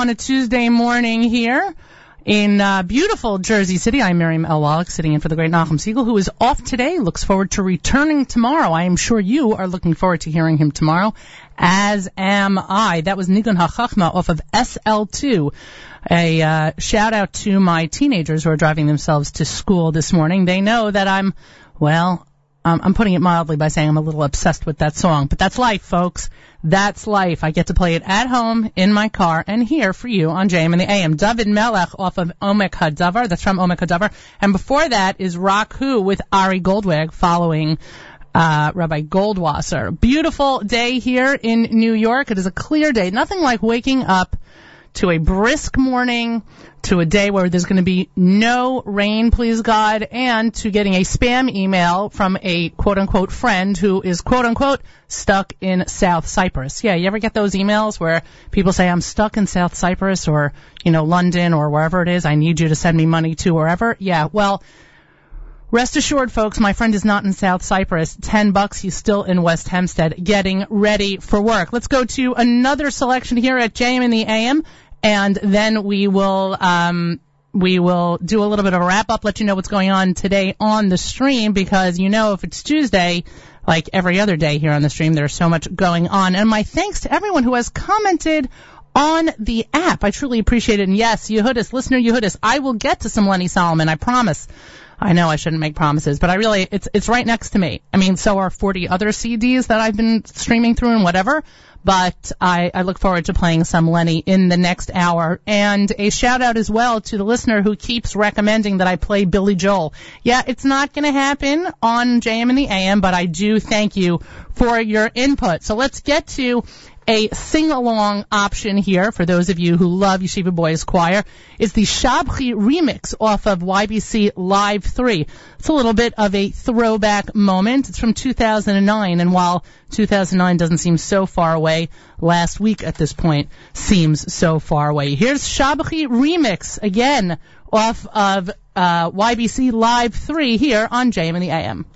On a Tuesday morning here in uh, beautiful Jersey City. I'm Miriam L. Wallach, sitting in for the great Nachum Siegel, who is off today. Looks forward to returning tomorrow. I am sure you are looking forward to hearing him tomorrow, as am I. That was Nigun HaChachma off of SL2. A uh, shout out to my teenagers who are driving themselves to school this morning. They know that I'm, well, um, I'm putting it mildly by saying I'm a little obsessed with that song, but that's life, folks. That's life. I get to play it at home, in my car, and here for you on JM and the AM. David Melech off of Omek Hadavar. That's from Omek Hadavar. And before that is Rock Who with Ari Goldwag following uh, Rabbi Goldwasser. Beautiful day here in New York. It is a clear day. Nothing like waking up to a brisk morning, to a day where there's going to be no rain, please God, and to getting a spam email from a quote unquote friend who is quote unquote stuck in South Cyprus. Yeah, you ever get those emails where people say, I'm stuck in South Cyprus or, you know, London or wherever it is. I need you to send me money to wherever. Yeah, well, Rest assured, folks, my friend is not in South Cyprus. Ten bucks, he's still in West Hempstead, getting ready for work. Let's go to another selection here at JM in the AM, and then we will um, we will do a little bit of a wrap up, let you know what's going on today on the stream, because you know if it's Tuesday, like every other day here on the stream, there's so much going on. And my thanks to everyone who has commented on the app. I truly appreciate it. And yes, Yehudis, listener Yehudis, I will get to some Lenny Solomon, I promise. I know I shouldn't make promises, but I really, it's, it's right next to me. I mean, so are 40 other CDs that I've been streaming through and whatever, but I, I look forward to playing some Lenny in the next hour. And a shout out as well to the listener who keeps recommending that I play Billy Joel. Yeah, it's not going to happen on JM and the AM, but I do thank you for your input. So let's get to a sing-along option here for those of you who love Yeshiva Boys Choir is the Shabchi remix off of YBC Live 3. It's a little bit of a throwback moment. It's from 2009, and while 2009 doesn't seem so far away, last week at this point seems so far away. Here's Shabchi remix again off of uh, YBC Live 3 here on JM and the AM.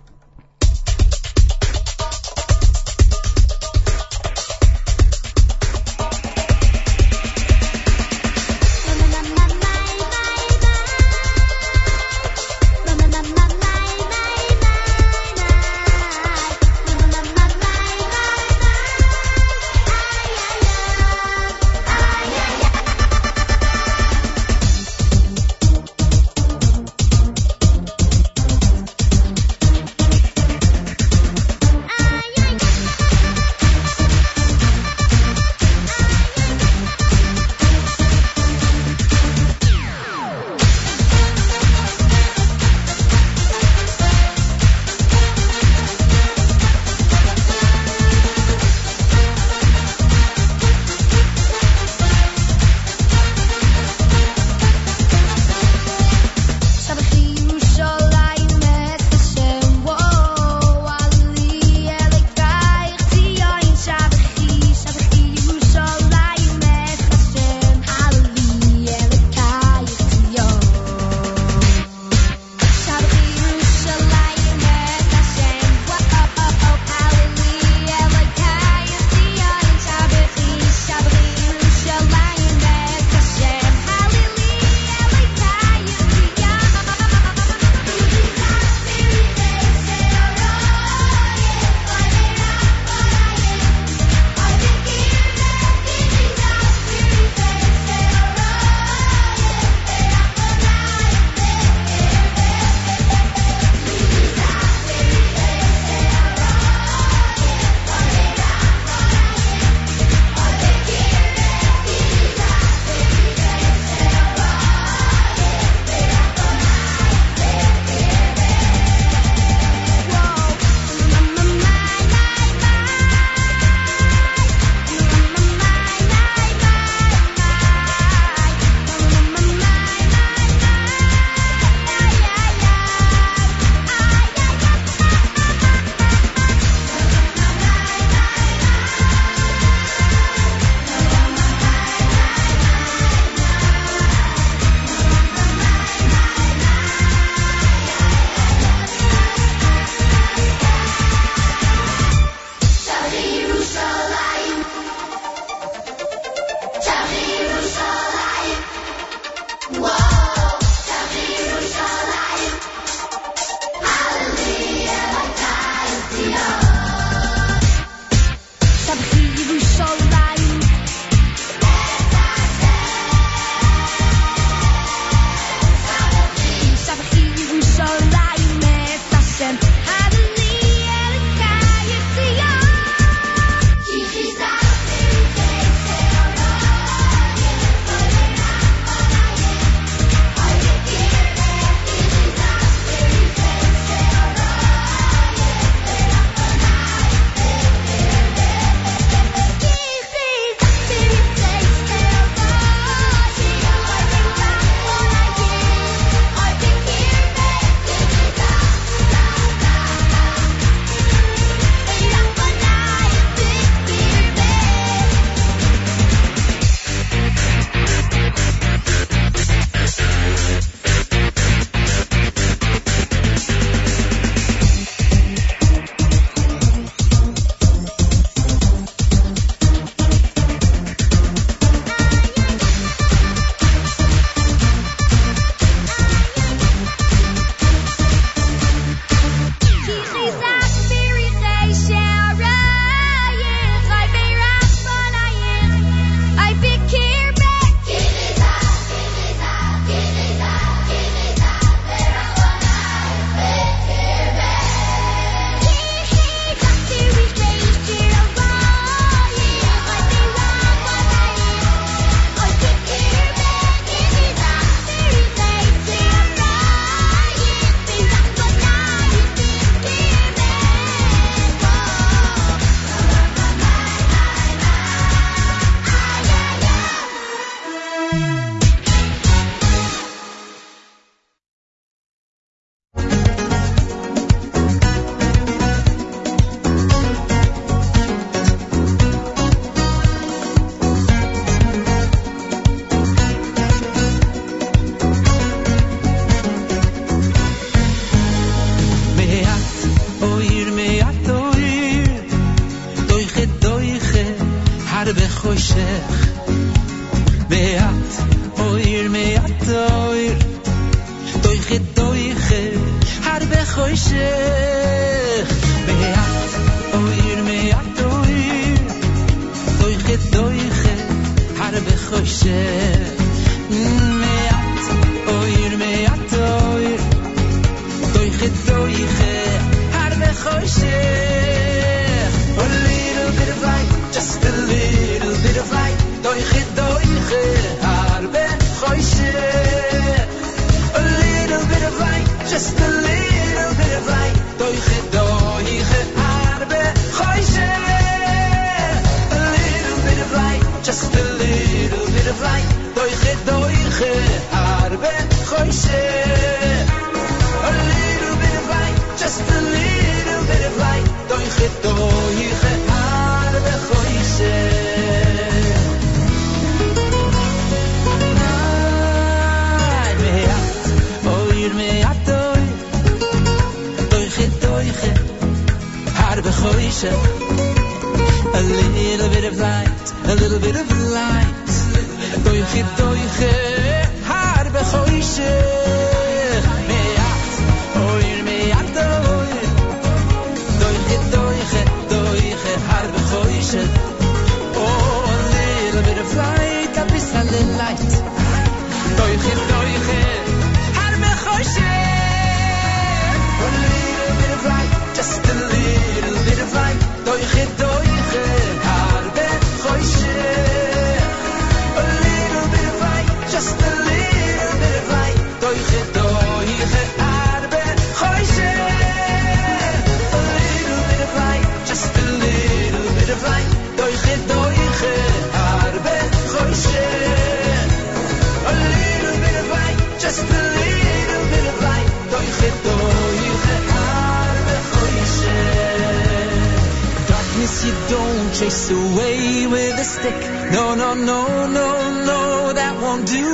Chase away with a stick. No, no, no, no, no, that won't do.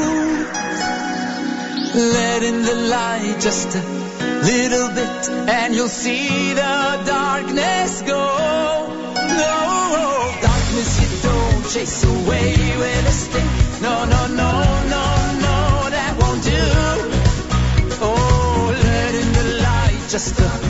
Let in the light just a little bit, and you'll see the darkness go. No, darkness you don't chase away with a stick. No, no, no, no, no, that won't do. Oh, let in the light just a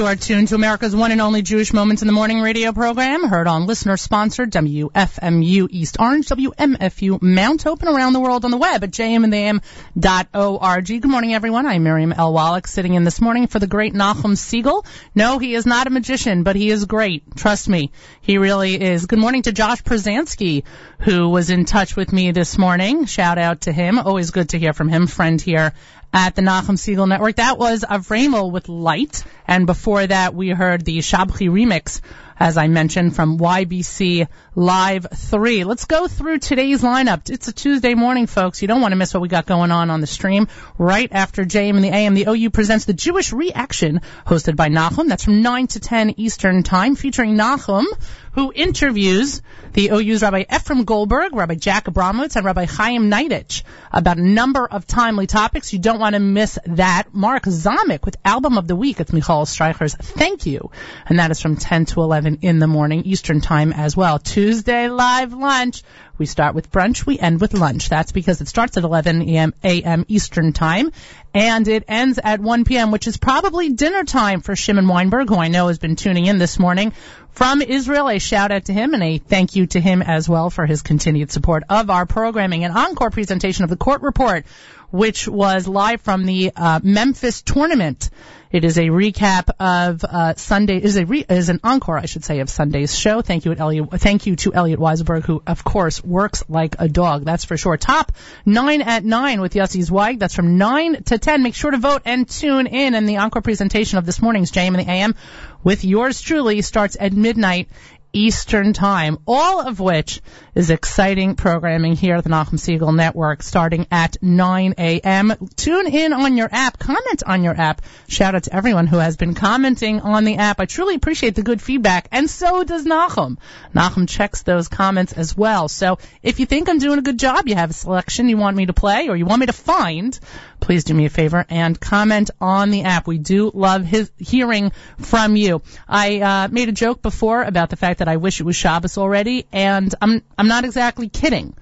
You are tuned to America's one and only Jewish Moments in the Morning radio program, heard on listener-sponsored WFMU East Orange, WMFU Mount Hope around the world on the web at jmandtheam.org. Good morning, everyone. I'm Miriam L. Wallach, sitting in this morning for the great Nachum Siegel. No, he is not a magician, but he is great. Trust me, he really is. Good morning to Josh Przansky, who was in touch with me this morning. Shout out to him. Always good to hear from him. Friend here at the Nachum Siegel Network. That was Avremel with Light, and before that we heard the Shabchi remix as I mentioned, from YBC Live 3. Let's go through today's lineup. It's a Tuesday morning, folks. You don't want to miss what we got going on on the stream. Right after JM and the AM, the OU presents the Jewish Reaction, hosted by Nachum. That's from 9 to 10 Eastern Time, featuring Nachum, who interviews the OU's Rabbi Ephraim Goldberg, Rabbi Jack Abramowitz, and Rabbi Chaim Neidich about a number of timely topics. You don't want to miss that. Mark Zamek with Album of the Week. It's Michal Streicher's Thank You. And that is from 10 to 11 in the morning Eastern Time as well. Tuesday live lunch. We start with brunch, we end with lunch. That's because it starts at 11 a.m. a.m. Eastern Time, and it ends at 1 p.m., which is probably dinner time for Shimon Weinberg, who I know has been tuning in this morning from Israel. A shout out to him and a thank you to him as well for his continued support of our programming. An encore presentation of the court report, which was live from the uh, Memphis tournament. It is a recap of uh, Sunday is a re, is an encore, I should say, of Sunday's show. Thank you, Elliot. Thank you to Elliot Weiselberg, who of course works like a dog. That's for sure. Top nine at nine with Yossi Zweig. That's from nine to ten. Make sure to vote and tune in. And the encore presentation of this morning's JM and the AM with yours truly starts at midnight Eastern Time, all of which is exciting programming here at the Nachum Siegel Network starting at 9 a.m. Tune in on your app, comment on your app. Shout out to everyone who has been commenting on the app. I truly appreciate the good feedback, and so does Nachum. Nachum checks those comments as well. So if you think I'm doing a good job, you have a selection you want me to play or you want me to find, please do me a favor and comment on the app. We do love his, hearing from you. I uh, made a joke before about the fact that I wish it was Shabbos already, and I'm I'm not exactly kidding.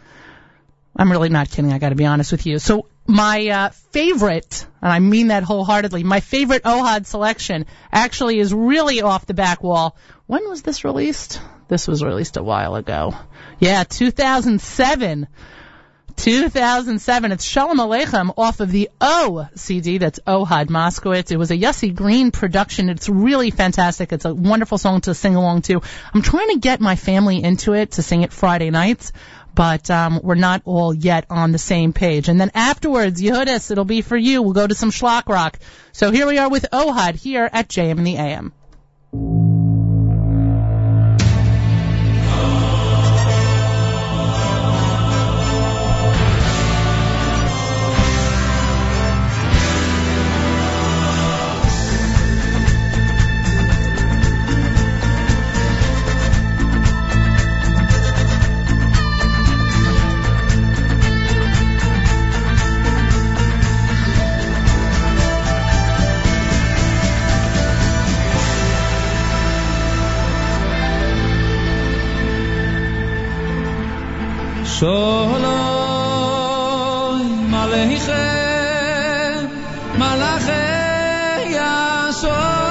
I'm really not kidding. I got to be honest with you. So my uh, favorite, and I mean that wholeheartedly, my favorite Ohad selection actually is really off the back wall. When was this released? This was released a while ago. Yeah, 2007. 2007. It's Shalom Aleichem off of the O CD. That's Ohad Moskowitz. It was a Yossi Green production. It's really fantastic. It's a wonderful song to sing along to. I'm trying to get my family into it to sing it Friday nights. But um, we're not all yet on the same page. And then afterwards, Yehudis, it'll be for you. We'll go to some Shlock Rock. So here we are with Ohad here at JM in the AM. Shalom Aleichem Malachei Yasores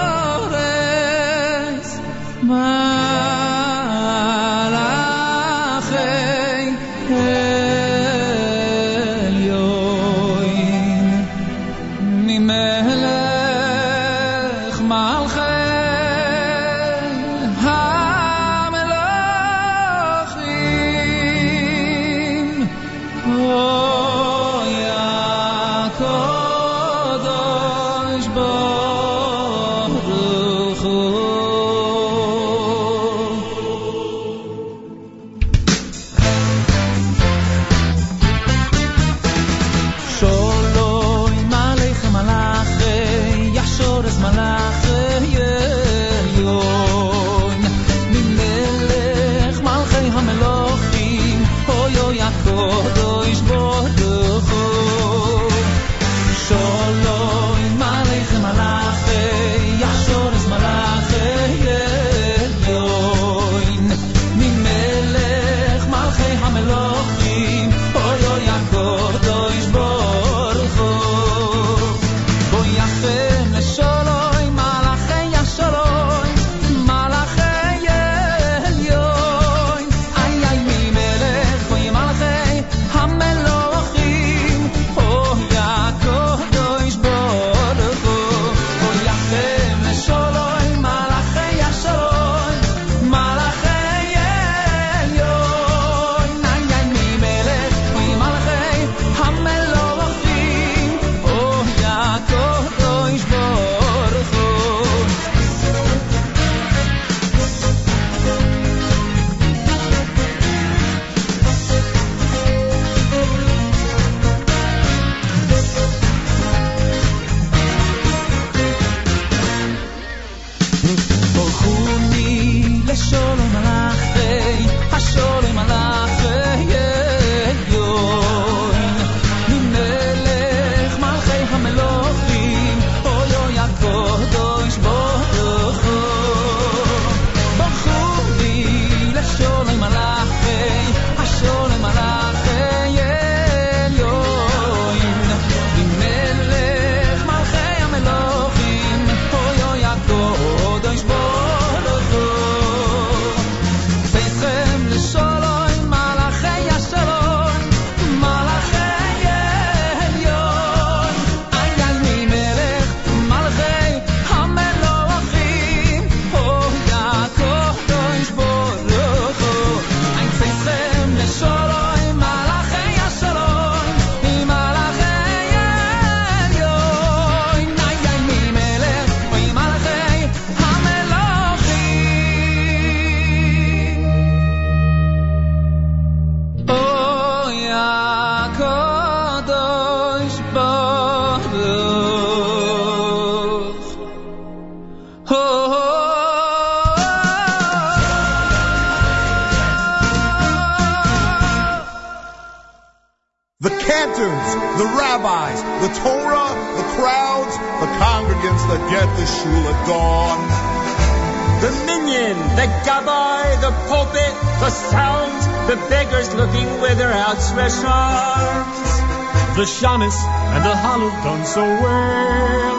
Shamus and the halal done so well.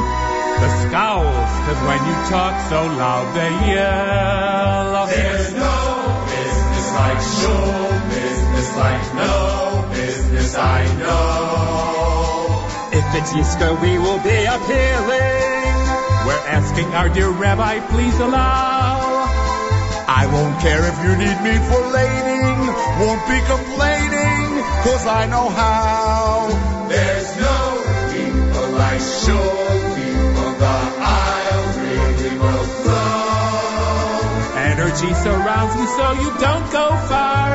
The scowls, cause when you talk so loud they yell. There's no business like show business like no business I know. If it's Yisker, we will be appealing. We're asking our dear rabbi, please allow. I won't care if you need me for lading, won't be complaining, cause I know how. Energy surrounds you so you don't go far.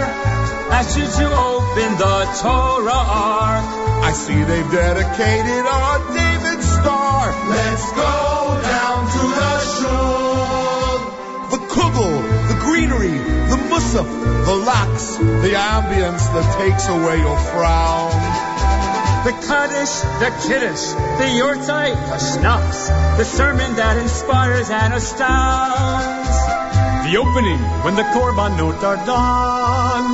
As should you open the Torah ark. I see they've dedicated our David Star. Let's go down to the shul. The kugel, the greenery, the musaf, the locks, the ambience that takes away your frown. The Kaddish, the Kiddush, the Yortzeit, the Schnapps, the sermon that inspires and astounds. The opening when the korbanot are done.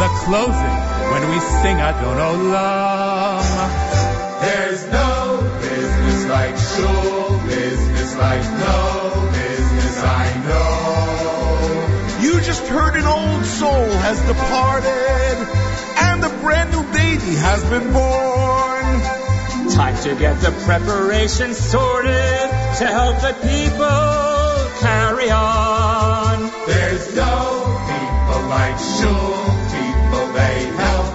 The closing when we sing Adon Olam. There's no business like shul business like no business I know. You just heard an old soul has departed, brand new baby has been born. Time to get the preparation sorted to help the people carry on. There's no people like shul people, they help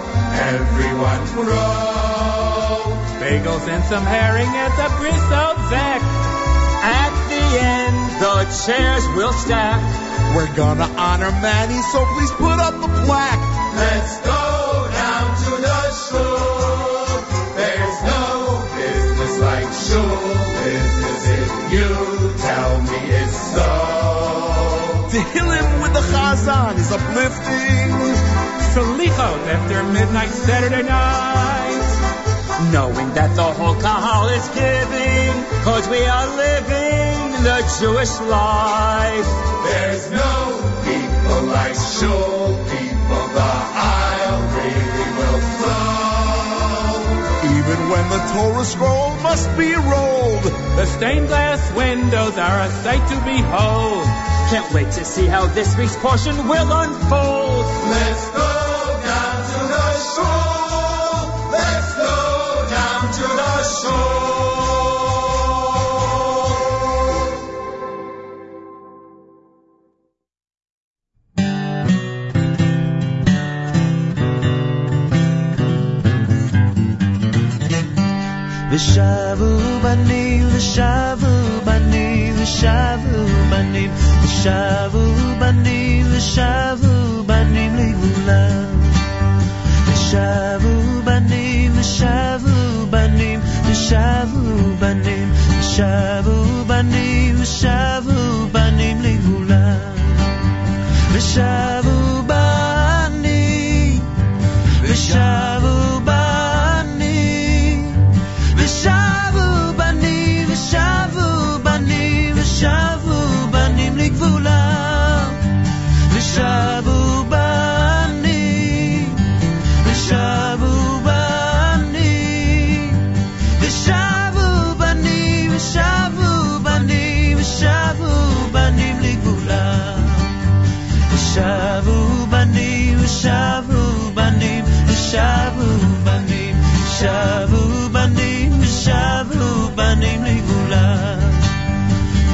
everyone grow. Bagels and some herring at the bristle deck. At the end, the chairs will stack. We're gonna honor Manny, so please put up a plaque. Let's go so. To heal him with the chazan is uplifting. Salichot after midnight Saturday night. Knowing that the whole kahal is giving, cause we are living the Jewish life. There's no people like shul people. The aisle really will flow. Even when the Torah scroll must be rolled. The stained glass windows are a sight to behold. Can't wait to see how this week's portion will unfold. Let's go down to the shore. Let's go down to the shore. The shavu bani, the shavu bani, the shavu. בנים ושבו בנים ושבו בנים לגבולם ושבו בנים ושבו בנים ושבו בנים ושבו בנים ושבו בנים לגבולם ושבו ושבו בנים ושבו בנים לגבולם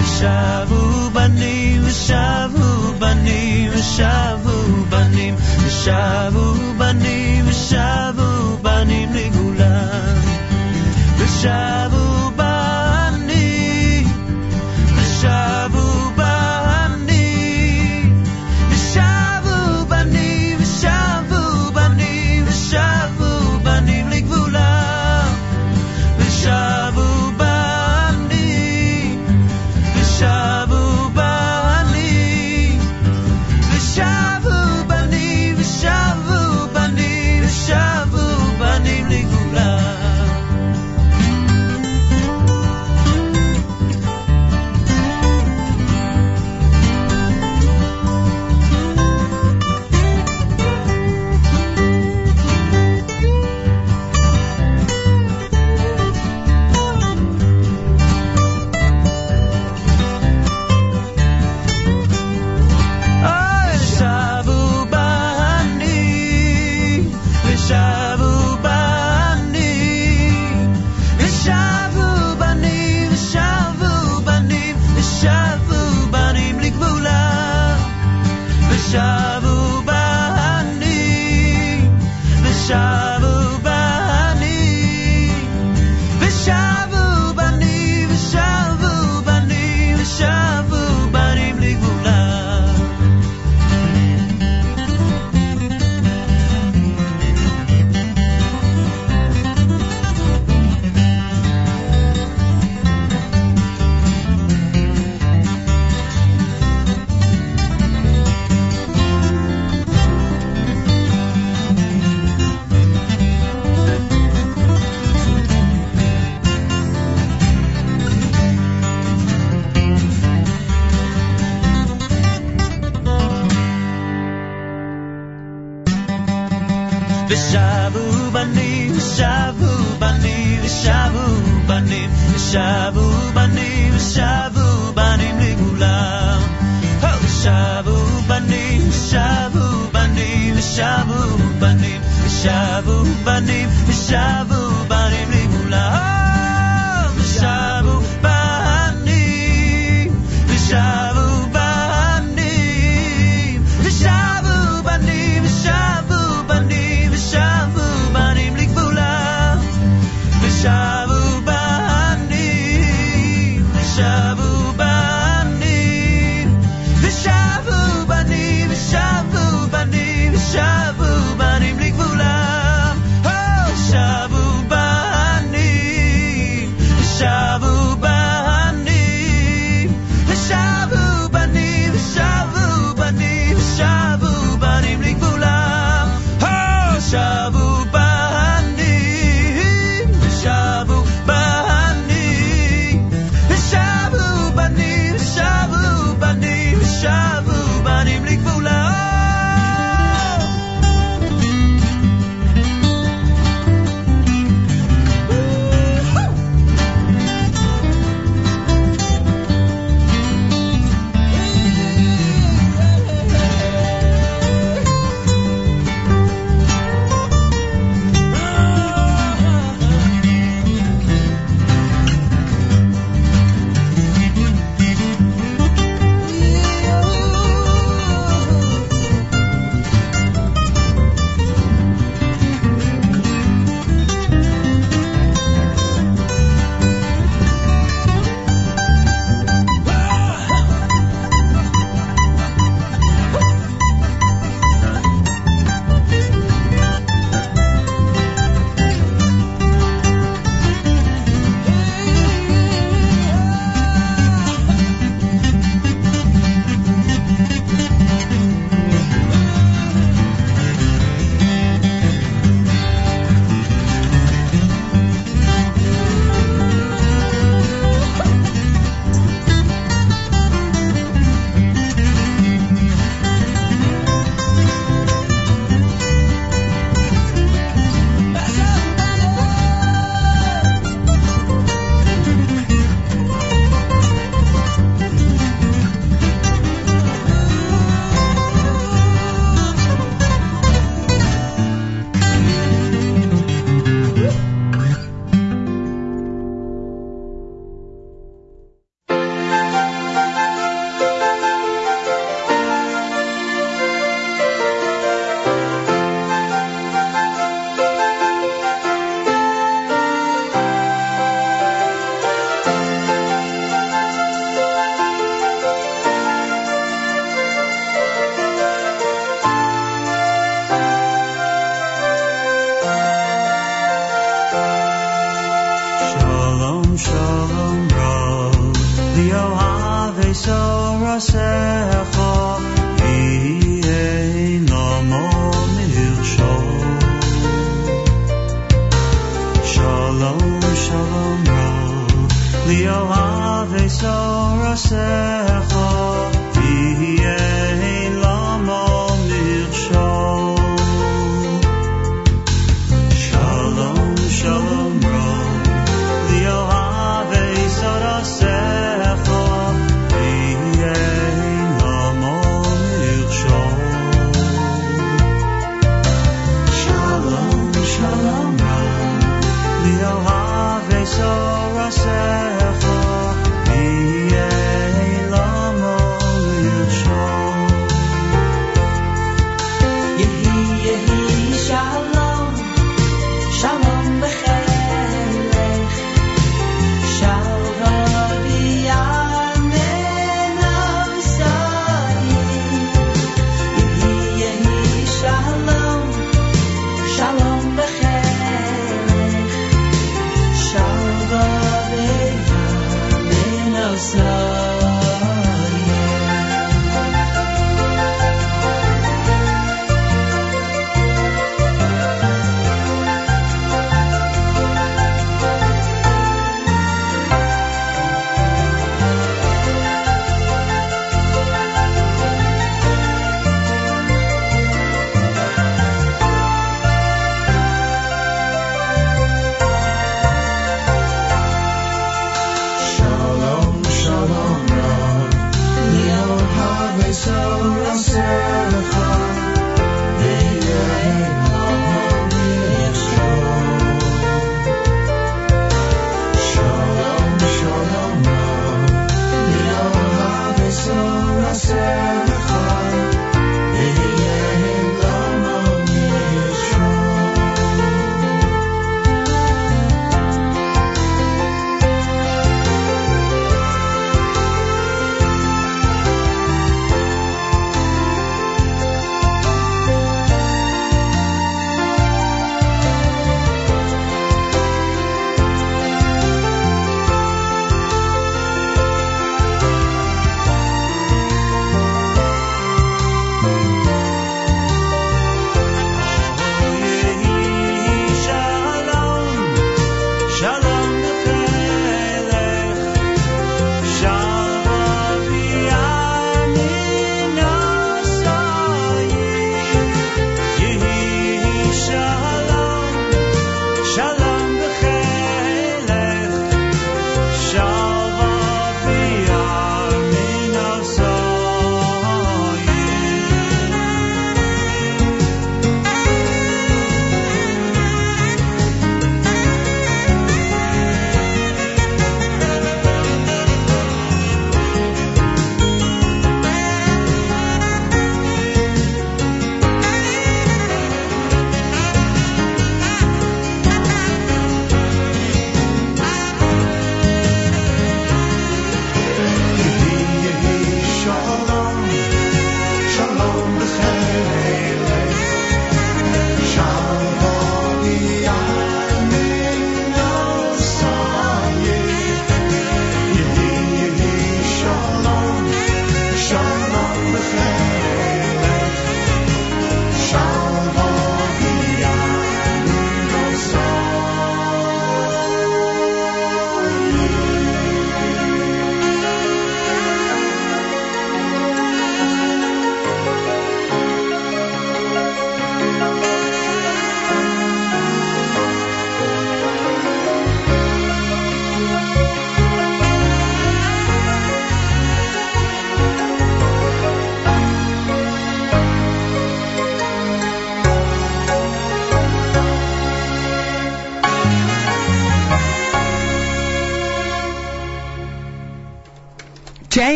ושבו בנים ושבו בנים ושבו בנים ושבו בנים ושבו בנים לגבולם ושבו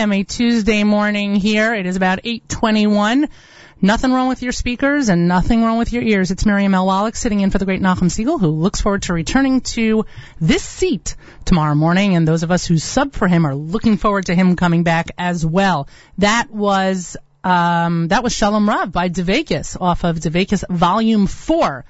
AM, a Tuesday morning here. It is about 821. Nothing wrong with your speakers and nothing wrong with your ears. It's Miriam L. Wallach sitting in for the great Nachum Siegel who looks forward to returning to this seat tomorrow morning and those of us who sub for him are looking forward to him coming back as well. That was um, that was Shalom Rav by Dveykus off of Dveykus Volume 4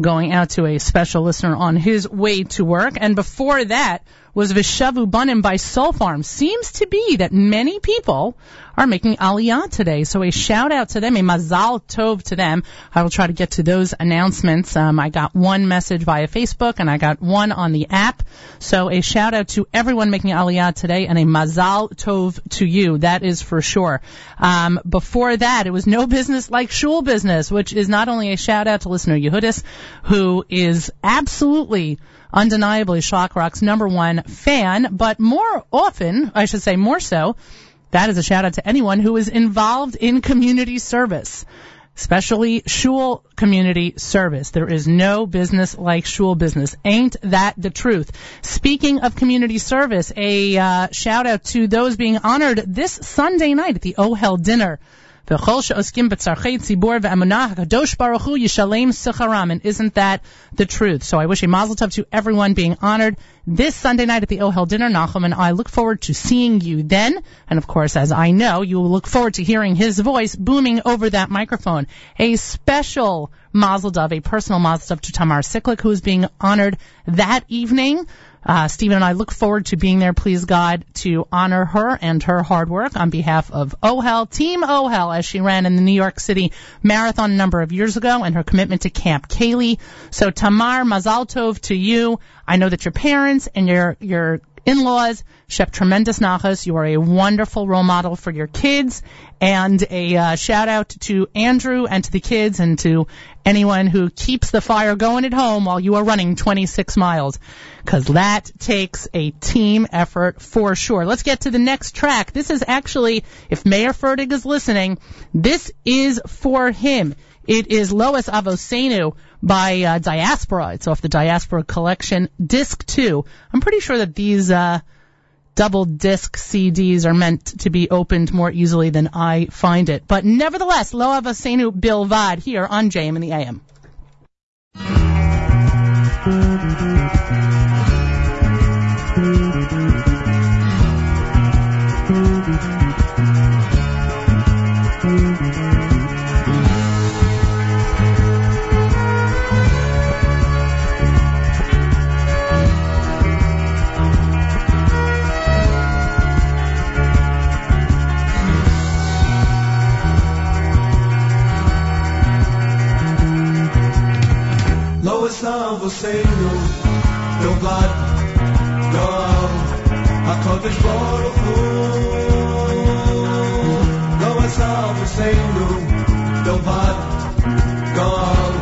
going out to a special listener on his way to work. And before that was Vishavu Bunim by Soul Farm. Seems to be that many people are making aliyah today. So a shout out to them, a mazal tov to them. I will try to get to those announcements. Um, I got one message via Facebook and I got one on the app. So a shout out to everyone making aliyah today and a mazal tov to you. That is for sure. Um, before that, it was no business like shul business, which is not only a shout out to listener Yehudis, who is absolutely undeniably Shlock Rock's number one fan, but more often, I should say more so, that is a shout out to anyone who is involved in community service, especially shul community service. There is no business like shul business. Ain't that the truth? Speaking of community service, a uh, shout out to those being honored this Sunday night at the Ohel dinner. Isn't that the truth? So I wish a mazel tov to everyone being honored this Sunday night at the Ohel dinner. Nachum and I look forward to seeing you then. And of course, as I know, you will look forward to hearing his voice booming over that microphone. A special mazel tov, a personal mazel tov to Tamar Siklik, who is being honored that evening. Uh, Stephen and I look forward to being there, please God, to honor her and her hard work on behalf of OHEL, Team OHEL, as she ran in the New York City Marathon a number of years ago, and her commitment to Camp Kaylie. So Tamar, Mazal Tov to you. I know that your parents and your your in-laws. Shep tremendous nachas. You are a wonderful role model for your kids. And a uh, shout out to Andrew and to the kids and to anyone who keeps the fire going at home while you are running 26 miles. Cause that takes a team effort for sure. Let's get to the next track. This is actually, if Meir Fertig is listening, this is for him. It is Lois Avosenu by uh, Diaspora. It's off the Diaspora collection, disc two. I'm pretty sure that these uh, double disc CDs are meant to be opened more easily than I find it. But nevertheless, Lo Avosenu Bilvad here on JM in the AM. Lois Avosenu, Bilvad, Gam, HaKadosh Baruch Hu. Lois Avosenu, Bilvad, Gam,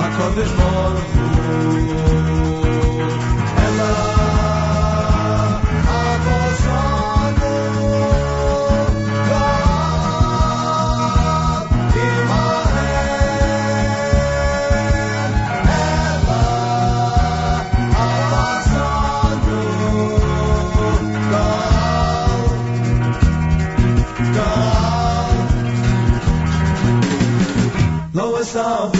HaKadosh Baruch Hu. Ela come.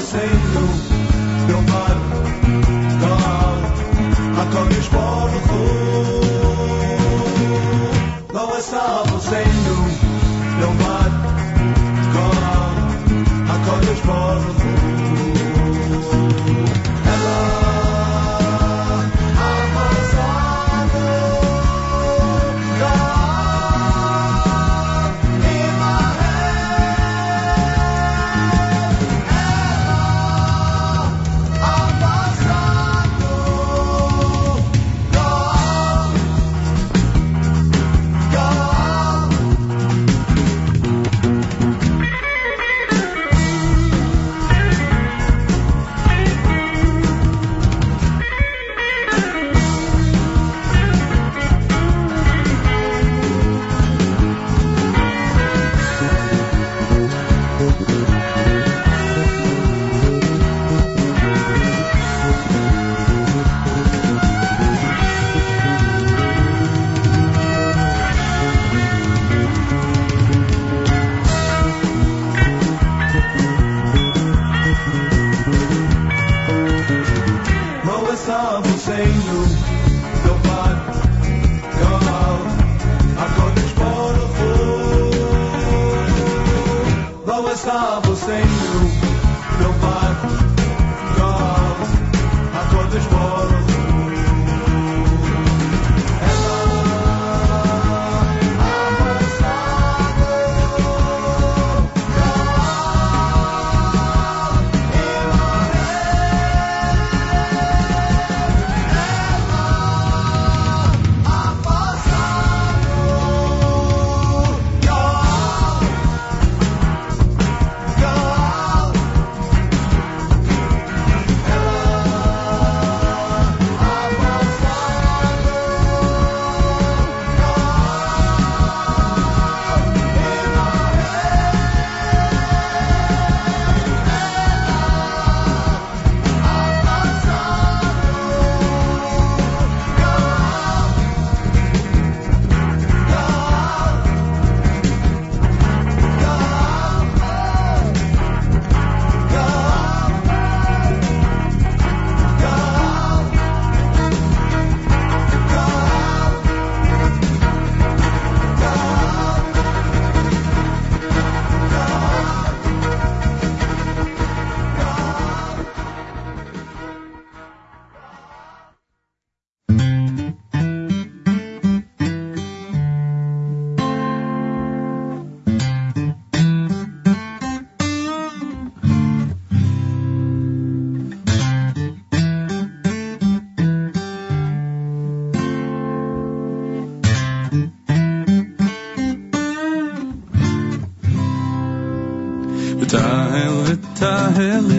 heaven.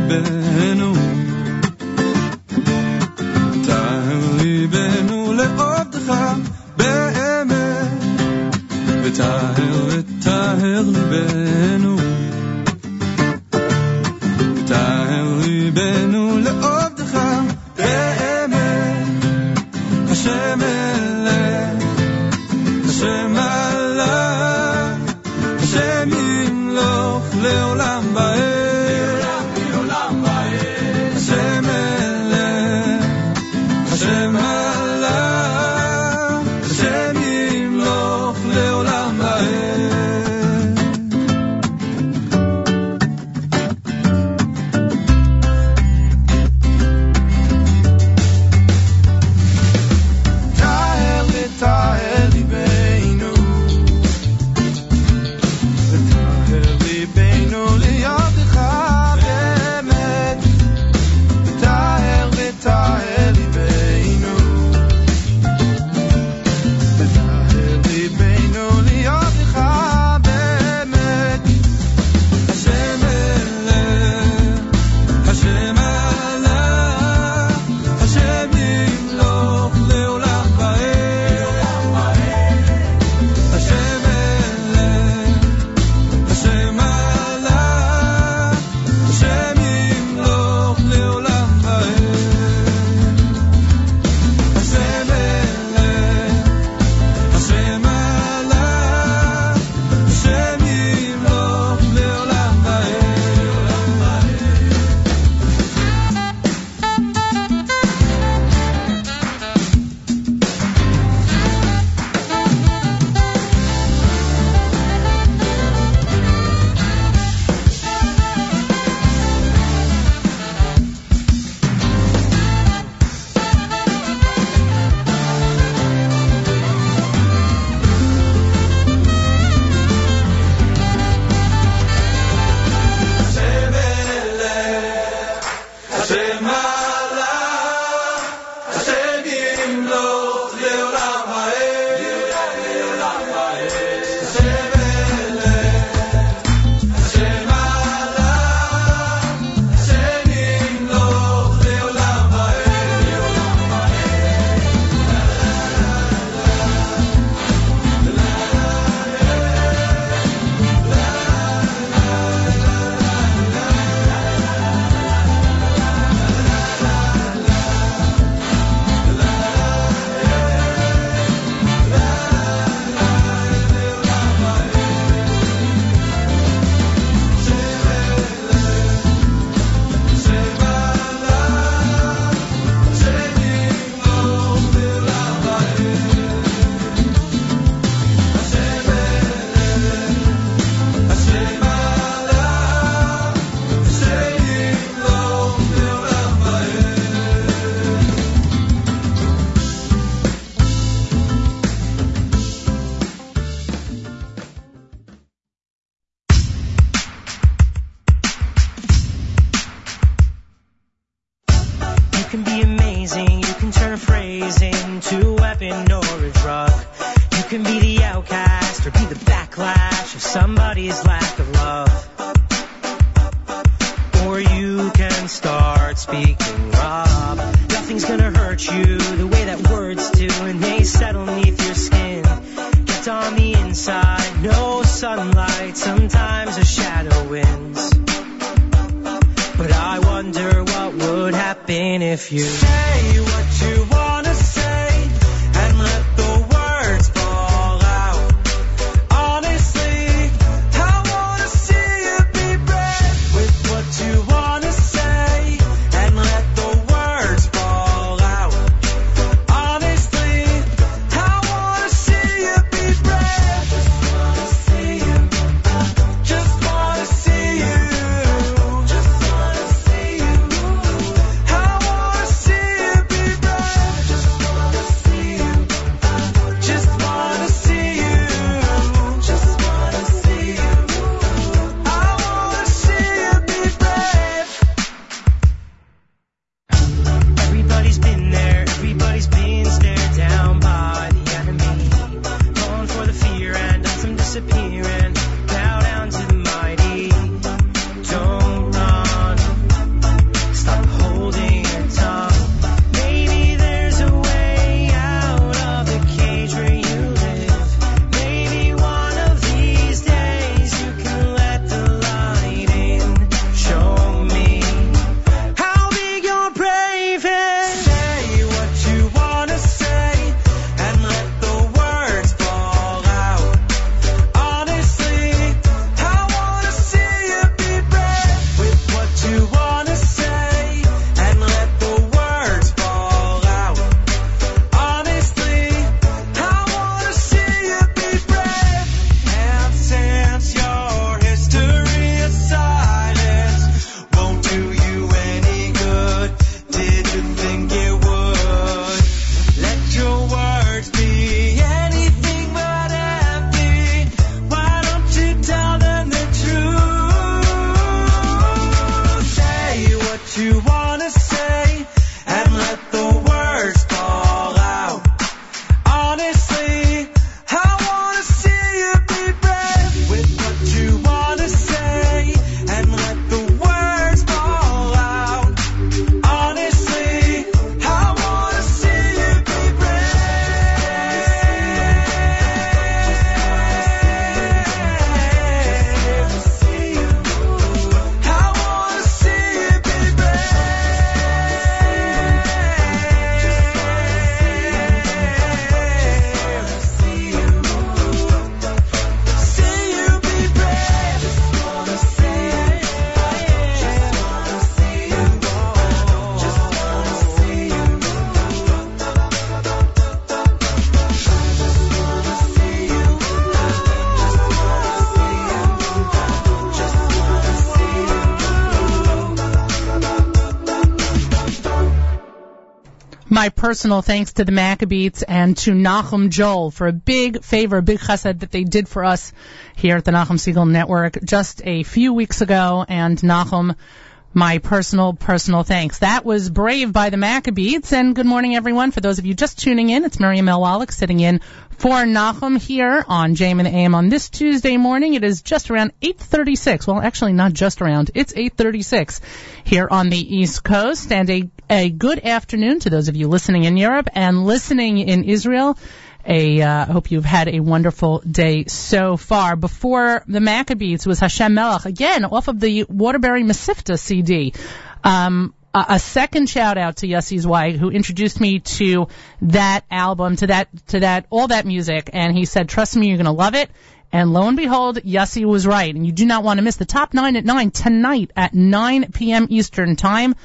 Personal thanks to the Maccabees and to Nachum Joel for a big favor, a big chesed that they did for us here at the Nachum Siegel Network just a few weeks ago. And Nachum, my personal, personal thanks. That was Brave by the Maccabees. And good morning, everyone. For those of you just tuning in, it's Miriam L. Wallach sitting in for Nachum here on JM and AM on this Tuesday morning. It is just around 8.36. Well, actually not just around. It's 8.36 here on the East Coast. And a, a good afternoon to those of you listening in Europe and listening in Israel. A, uh, I hope you've had a wonderful day so far. Before the Maccabees was Hashem Melech, again, off of the Waterbury Mesivta CD. Um, a second shout out to Yossi Zweig who introduced me to that album, to that, to that, all that music, and he said, trust me, you're gonna love it. And lo and behold, Yossi was right, and you do not want to miss the top nine at nine tonight at 9 p.m. Eastern time.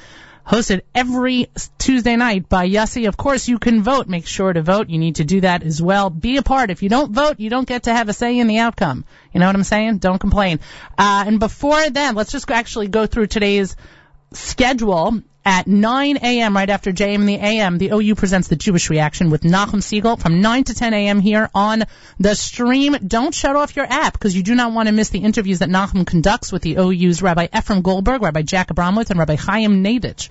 Hosted every Tuesday night by Yossi. Of course, you can vote. Make sure to vote. You need to do that as well. Be a part. If you don't vote, you don't get to have a say in the outcome. You know what I'm saying? Don't complain. Uh, and before then, let's just actually go through today's schedule at 9 a.m. right after JM the AM. The OU presents the Jewish Reaction with Nachum Siegel from 9 to 10 a.m. here on the stream. Don't shut off your app because you do not want to miss the interviews that Nachum conducts with the OU's Rabbi Ephraim Goldberg, Rabbi Jack Abramowitz, and Rabbi Chaim Nadich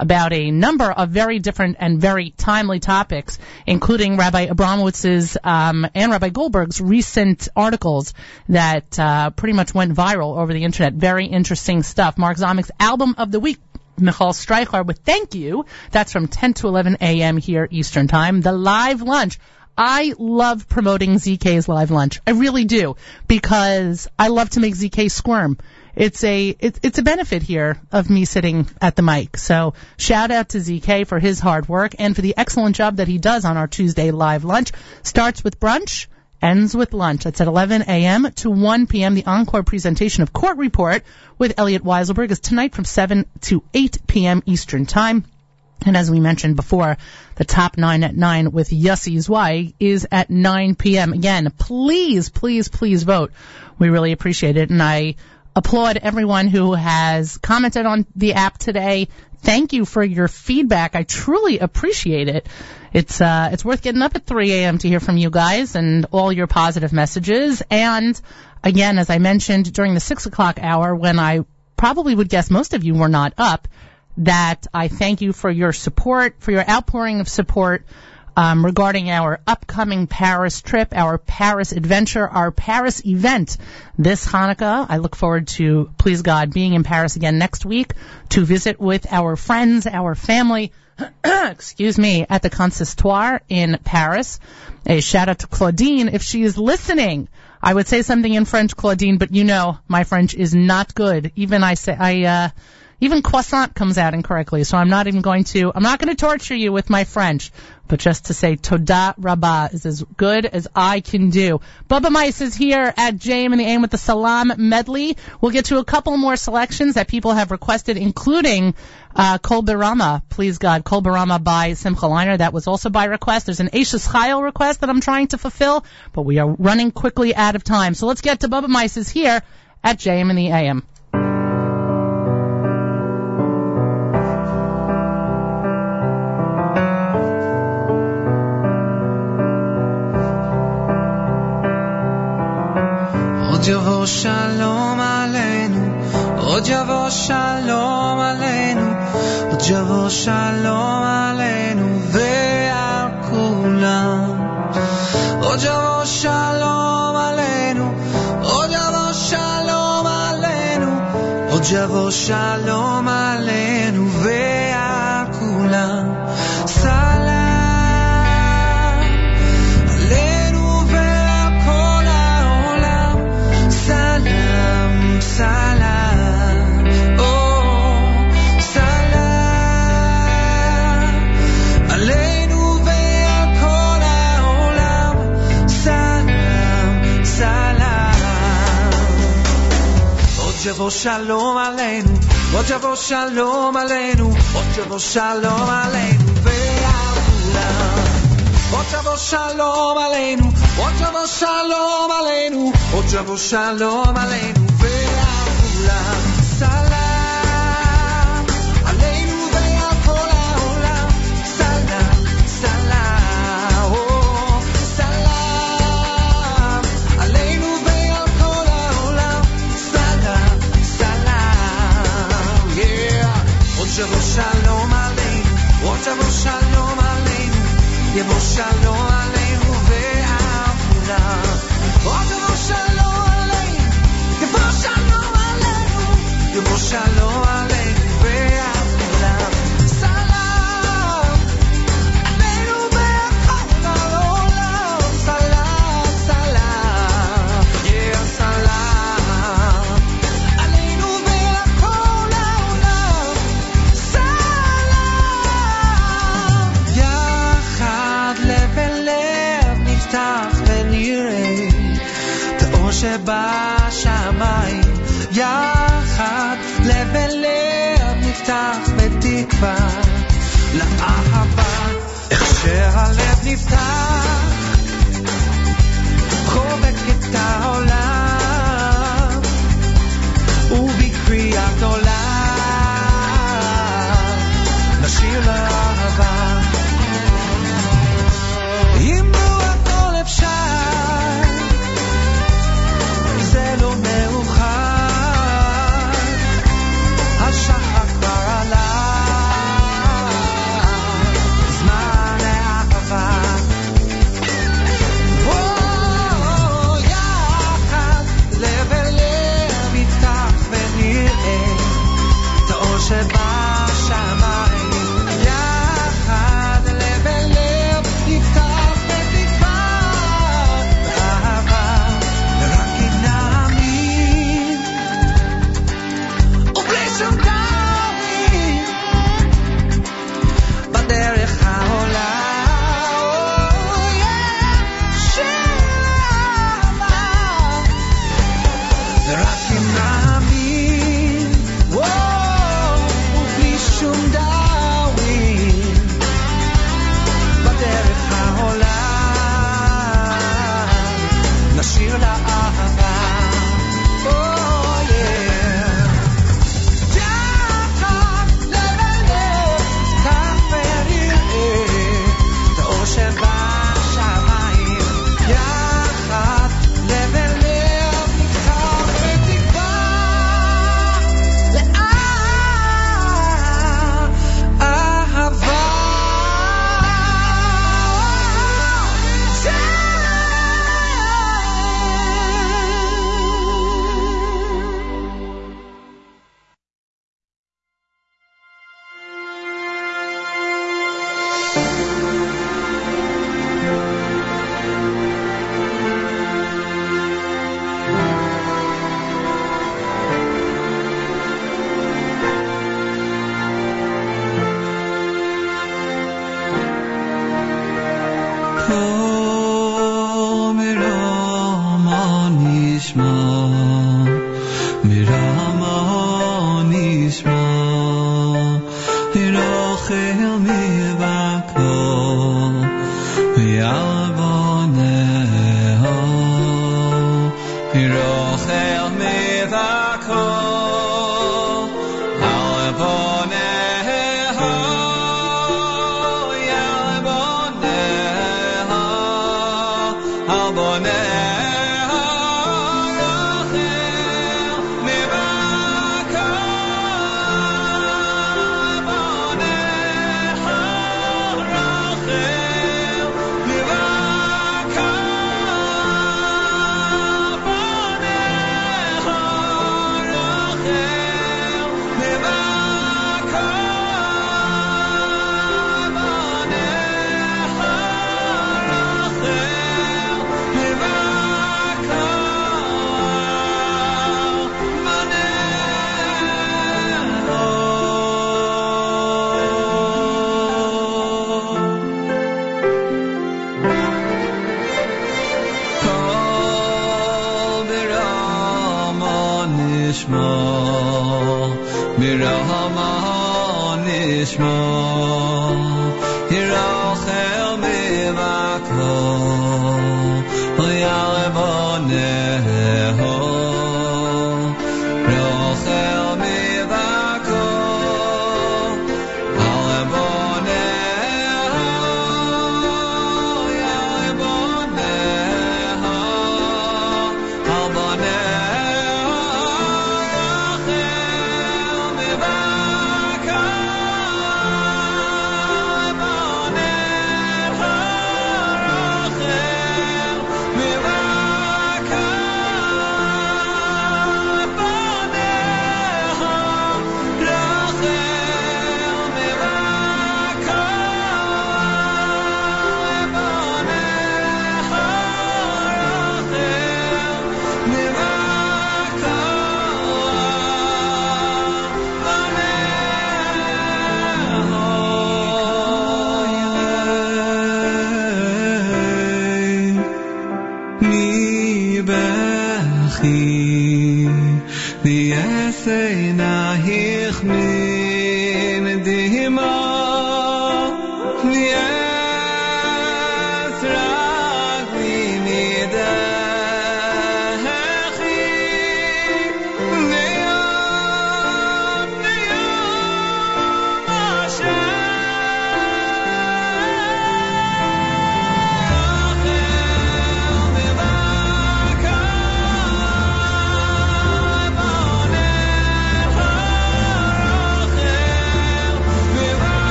about a number of very different and very timely topics, including Rabbi Abramowitz's um, and Rabbi Goldberg's recent articles that uh, pretty much went viral over the internet. Very interesting stuff. Mark Zomik's album of the week. Michal Streichler with Thank You. That's from 10 to 11 a.m. here Eastern Time. The live lunch. I love promoting ZK's live lunch. I really do because I love to make ZK squirm. It's a it's it's a benefit here of me sitting at the mic. So shout out to ZK for his hard work and for the excellent job that he does on our Tuesday live lunch. Starts with brunch, ends with lunch. It's at 11 a.m. to 1 p.m. The encore presentation of Court Report with Elliot Weiselberg is tonight from 7 to 8 p.m. Eastern Time. And as we mentioned before, the top nine at nine with Yossi Zweig is at 9 p.m. Again, please, please, please vote. We really appreciate it. And I applaud everyone who has commented on the app today. Thank you for your feedback. I truly appreciate it. It's uh, it's worth getting up at 3 a.m. to hear from you guys and all your positive messages. And again, as I mentioned during the six o'clock hour, when I probably would guess most of you were not up, that I thank you for your support, for your outpouring of support um, regarding our upcoming Paris trip, our Paris adventure, our Paris event this Hanukkah. I look forward to, please God, being in Paris again next week to visit with our friends, our family, excuse me, at the Consistoire in Paris. A shout out to Claudine if she is listening. I would say something in French, Claudine, but you know my French is not good. Even I say I uh even croissant comes out incorrectly, so I'm not even going to, I'm not going to torture you with my French, but just to say Toda Rabbah is as good as I can do. Bubba Mice is here at JM and the Aim with the Salam medley. We'll get to a couple more selections that people have requested, including uh, Kol B'Rama, please God, Kol B'Rama by Simcha Leiner. That was also by request. There's an Eishes Chayil request that I'm trying to fulfill, but we are running quickly out of time. So let's get to Bubba Mice is here at JM and the AM. יבוא שלום עלינו, עוד יבוא שלום עלינו, עוד יבוא שלום עלינו ועל כולם. עוד יבוא שלום עלינו, עוד יבוא שלום עלינו, עוד יבוא שלום עלינו ועל כולם. עוד יבוא שלום עלינו, עוד יבוא שלום עלינו, עוד יבוא שלום עלינו ועל כולם. עוד יבוא שלום עלינו, עוד יבוא שלום עלינו, עוד יבוא שלום עלינו ועל כולם. Watable Shalom Aleinu, Watable Shalom Aleinu, Yebo Shalom Aleinu ve'avuna. Watable Shalom Aleinu, Yebo Shalom Aleinu, Yebo Shalom amistad.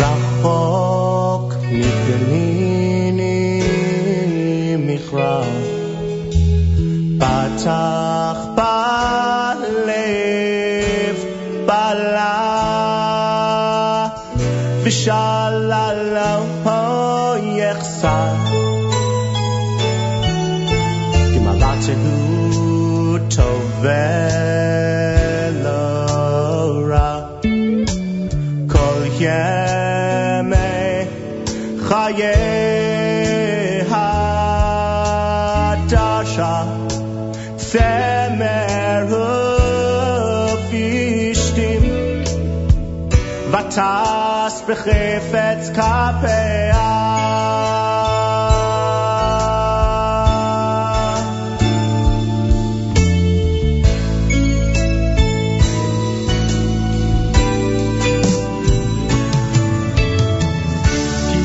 רחוק מגליני מכרע, פתח tas b'chifetz kapea. Ki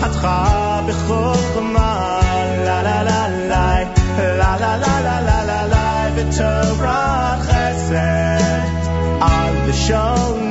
patcha la la la la la la la la chesed al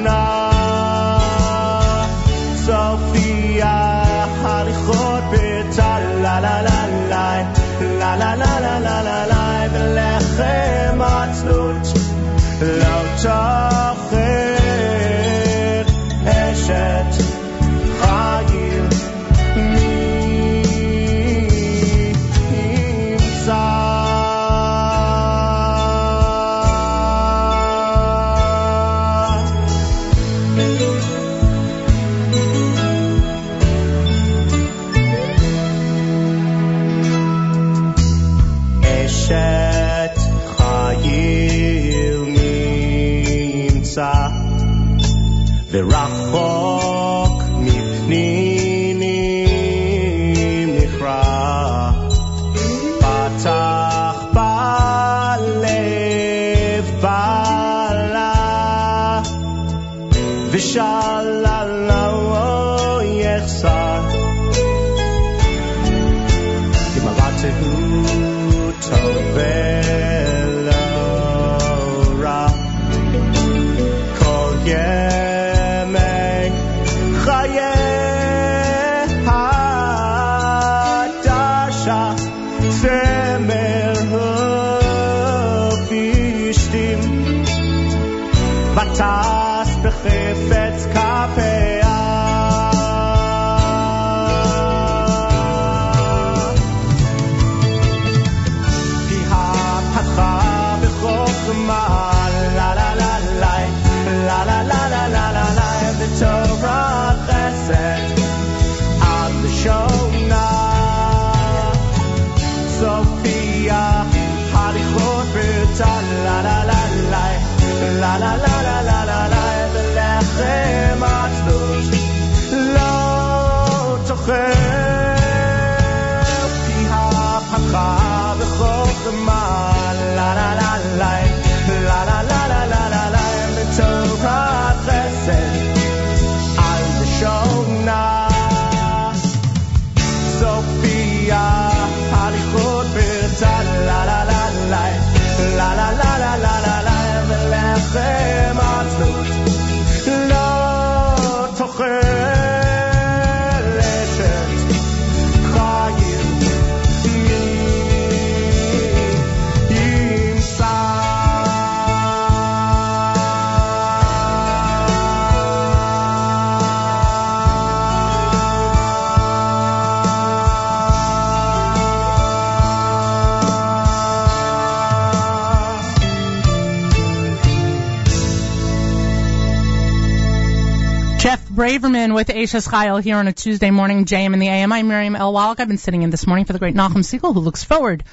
Braverman with Eishes Chayil here on a Tuesday morning, JM in the AM. I'm Miriam L. Wallach. I've been sitting in this morning for the great Nachum Siegel, who looks forward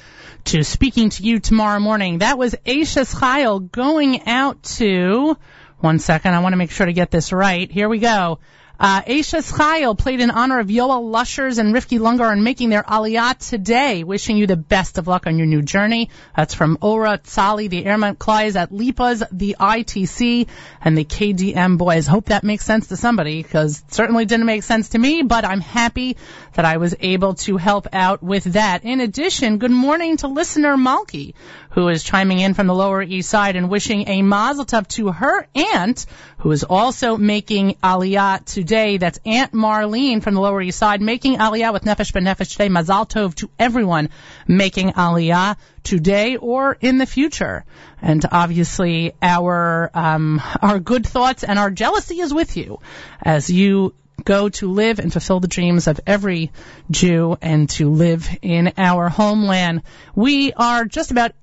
to speaking to you tomorrow morning. That was Eishes Chayil going out to, one second, I want to make sure to get this right. Here we go. Uh, Eishes Chayil played in honor of Yoel Lushers and Rifki Lungar on making their aliyah today. Wishing you the best of luck on your new journey. That's from Ora Tzali, the Airmont Kleis at Lipas, the ITC, and the KDM boys. Hope that makes sense to somebody, because it certainly didn't make sense to me, but I'm happy that I was able to help out with that. In addition, good morning to listener Malky, who is chiming in from the Lower East Side and wishing a mazel tov to her aunt, who is also making aliyah today. That's Aunt Marlene from the Lower East Side, making aliyah with Nefesh B'Nefesh today. Mazal tov to everyone making aliyah today or in the future. And obviously, our um, our good thoughts and our jealousy is with you as you go to live and fulfill the dreams of every Jew and to live in our homeland. We are just about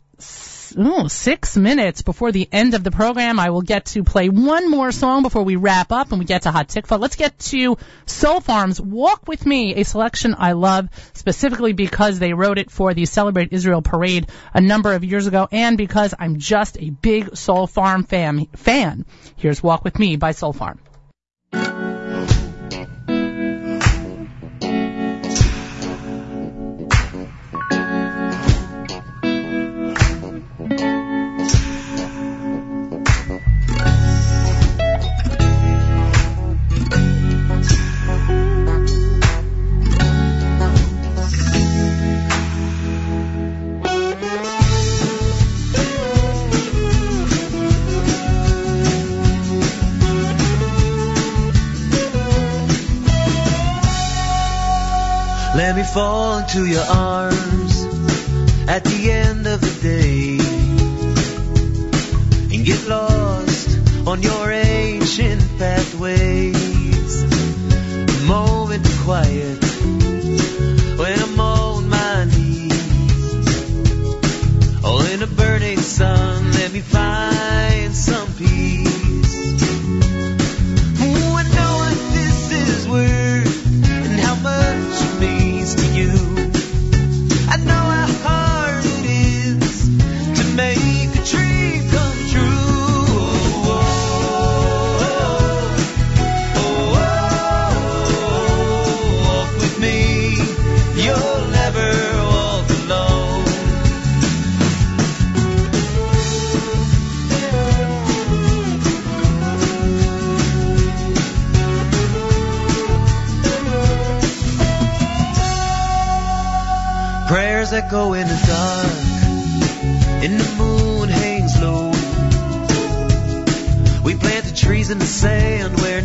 ooh, six minutes before the end of the program. I will get to play one more song before we wrap up and we get to Hatikvah. Let's get to Soul Farms Walk With Me, a selection I love specifically because they wrote it for the Celebrate Israel parade a number of years ago and because I'm just a big Soul Farm fan. fan. Here's Walk With Me by Soul Farm. Fall into your arms at the end of the day and get lost on your ancient pathways. A moment of quiet when I'm on my knees. All in a burning sun, echo in the dark, and the moon hangs low. We planted trees in the sand where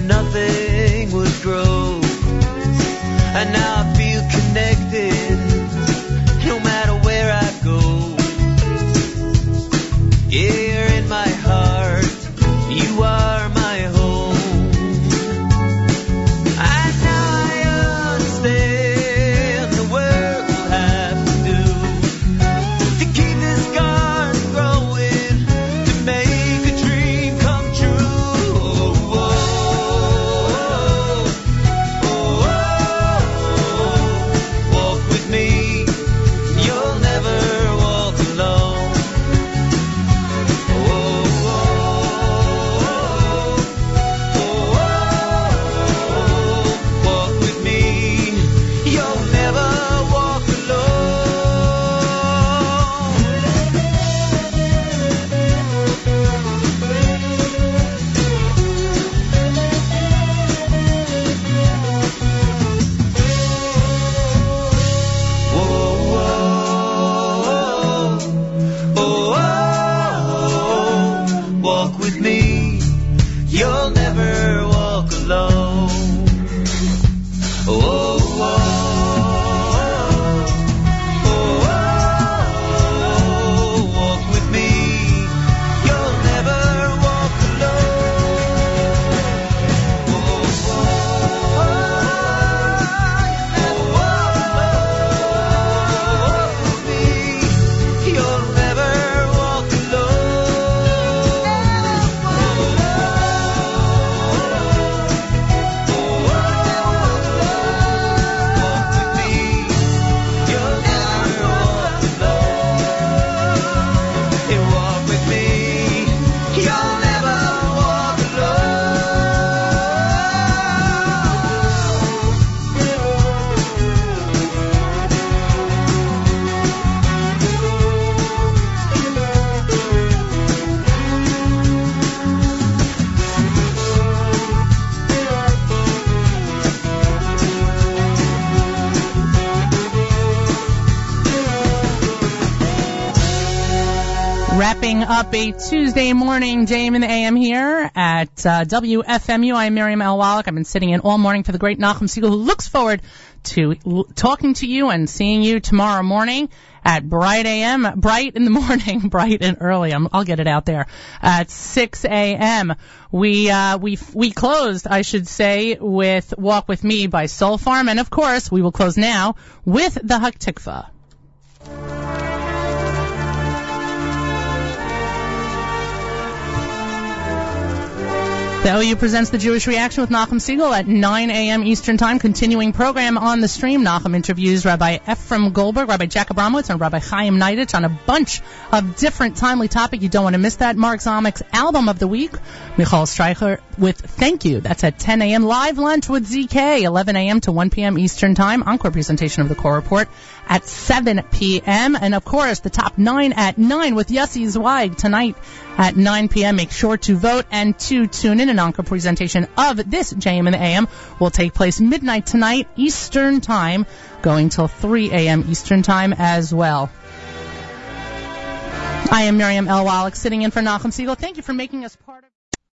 up a Tuesday morning JM in the AM here at uh, WFMU. I'm Miriam L. Wallach. I've been sitting in all morning for the great Nachum Siegel, who looks forward to l- talking to you and seeing you tomorrow morning at bright AM, bright in the morning, bright and early. I'm, I'll get it out there at 6 a.m. We uh, we we closed, I should say, with "Walk with Me" by Soul Farm, and of course, we will close now with the Hatikvah. The OU presents the Jewish Reaction with Nachum Siegel at 9 a.m. Eastern Time. Continuing program on the stream. Nachum interviews Rabbi Ephraim Goldberg, Rabbi Jack Abramowitz, and Rabbi Chaim Neidich on a bunch of different timely topics. You don't want to miss that. Mark Zomik's album of the week. Michal Streicher with Thank You. That's at 10 a.m. Live lunch with ZK, 11 a.m. to 1 p.m. Eastern Time. Encore presentation of the Court Report at 7 p.m. And of course, the top nine at 9 with Yossi Zweig tonight at 9 p.m. Make sure to vote and to tune in. An encore presentation of this JM and the AM will take place midnight tonight Eastern Time, going till 3 a.m. Eastern Time as well. I am Miriam L. Wallach, sitting in for Nachum Siegel. Thank you for making us part of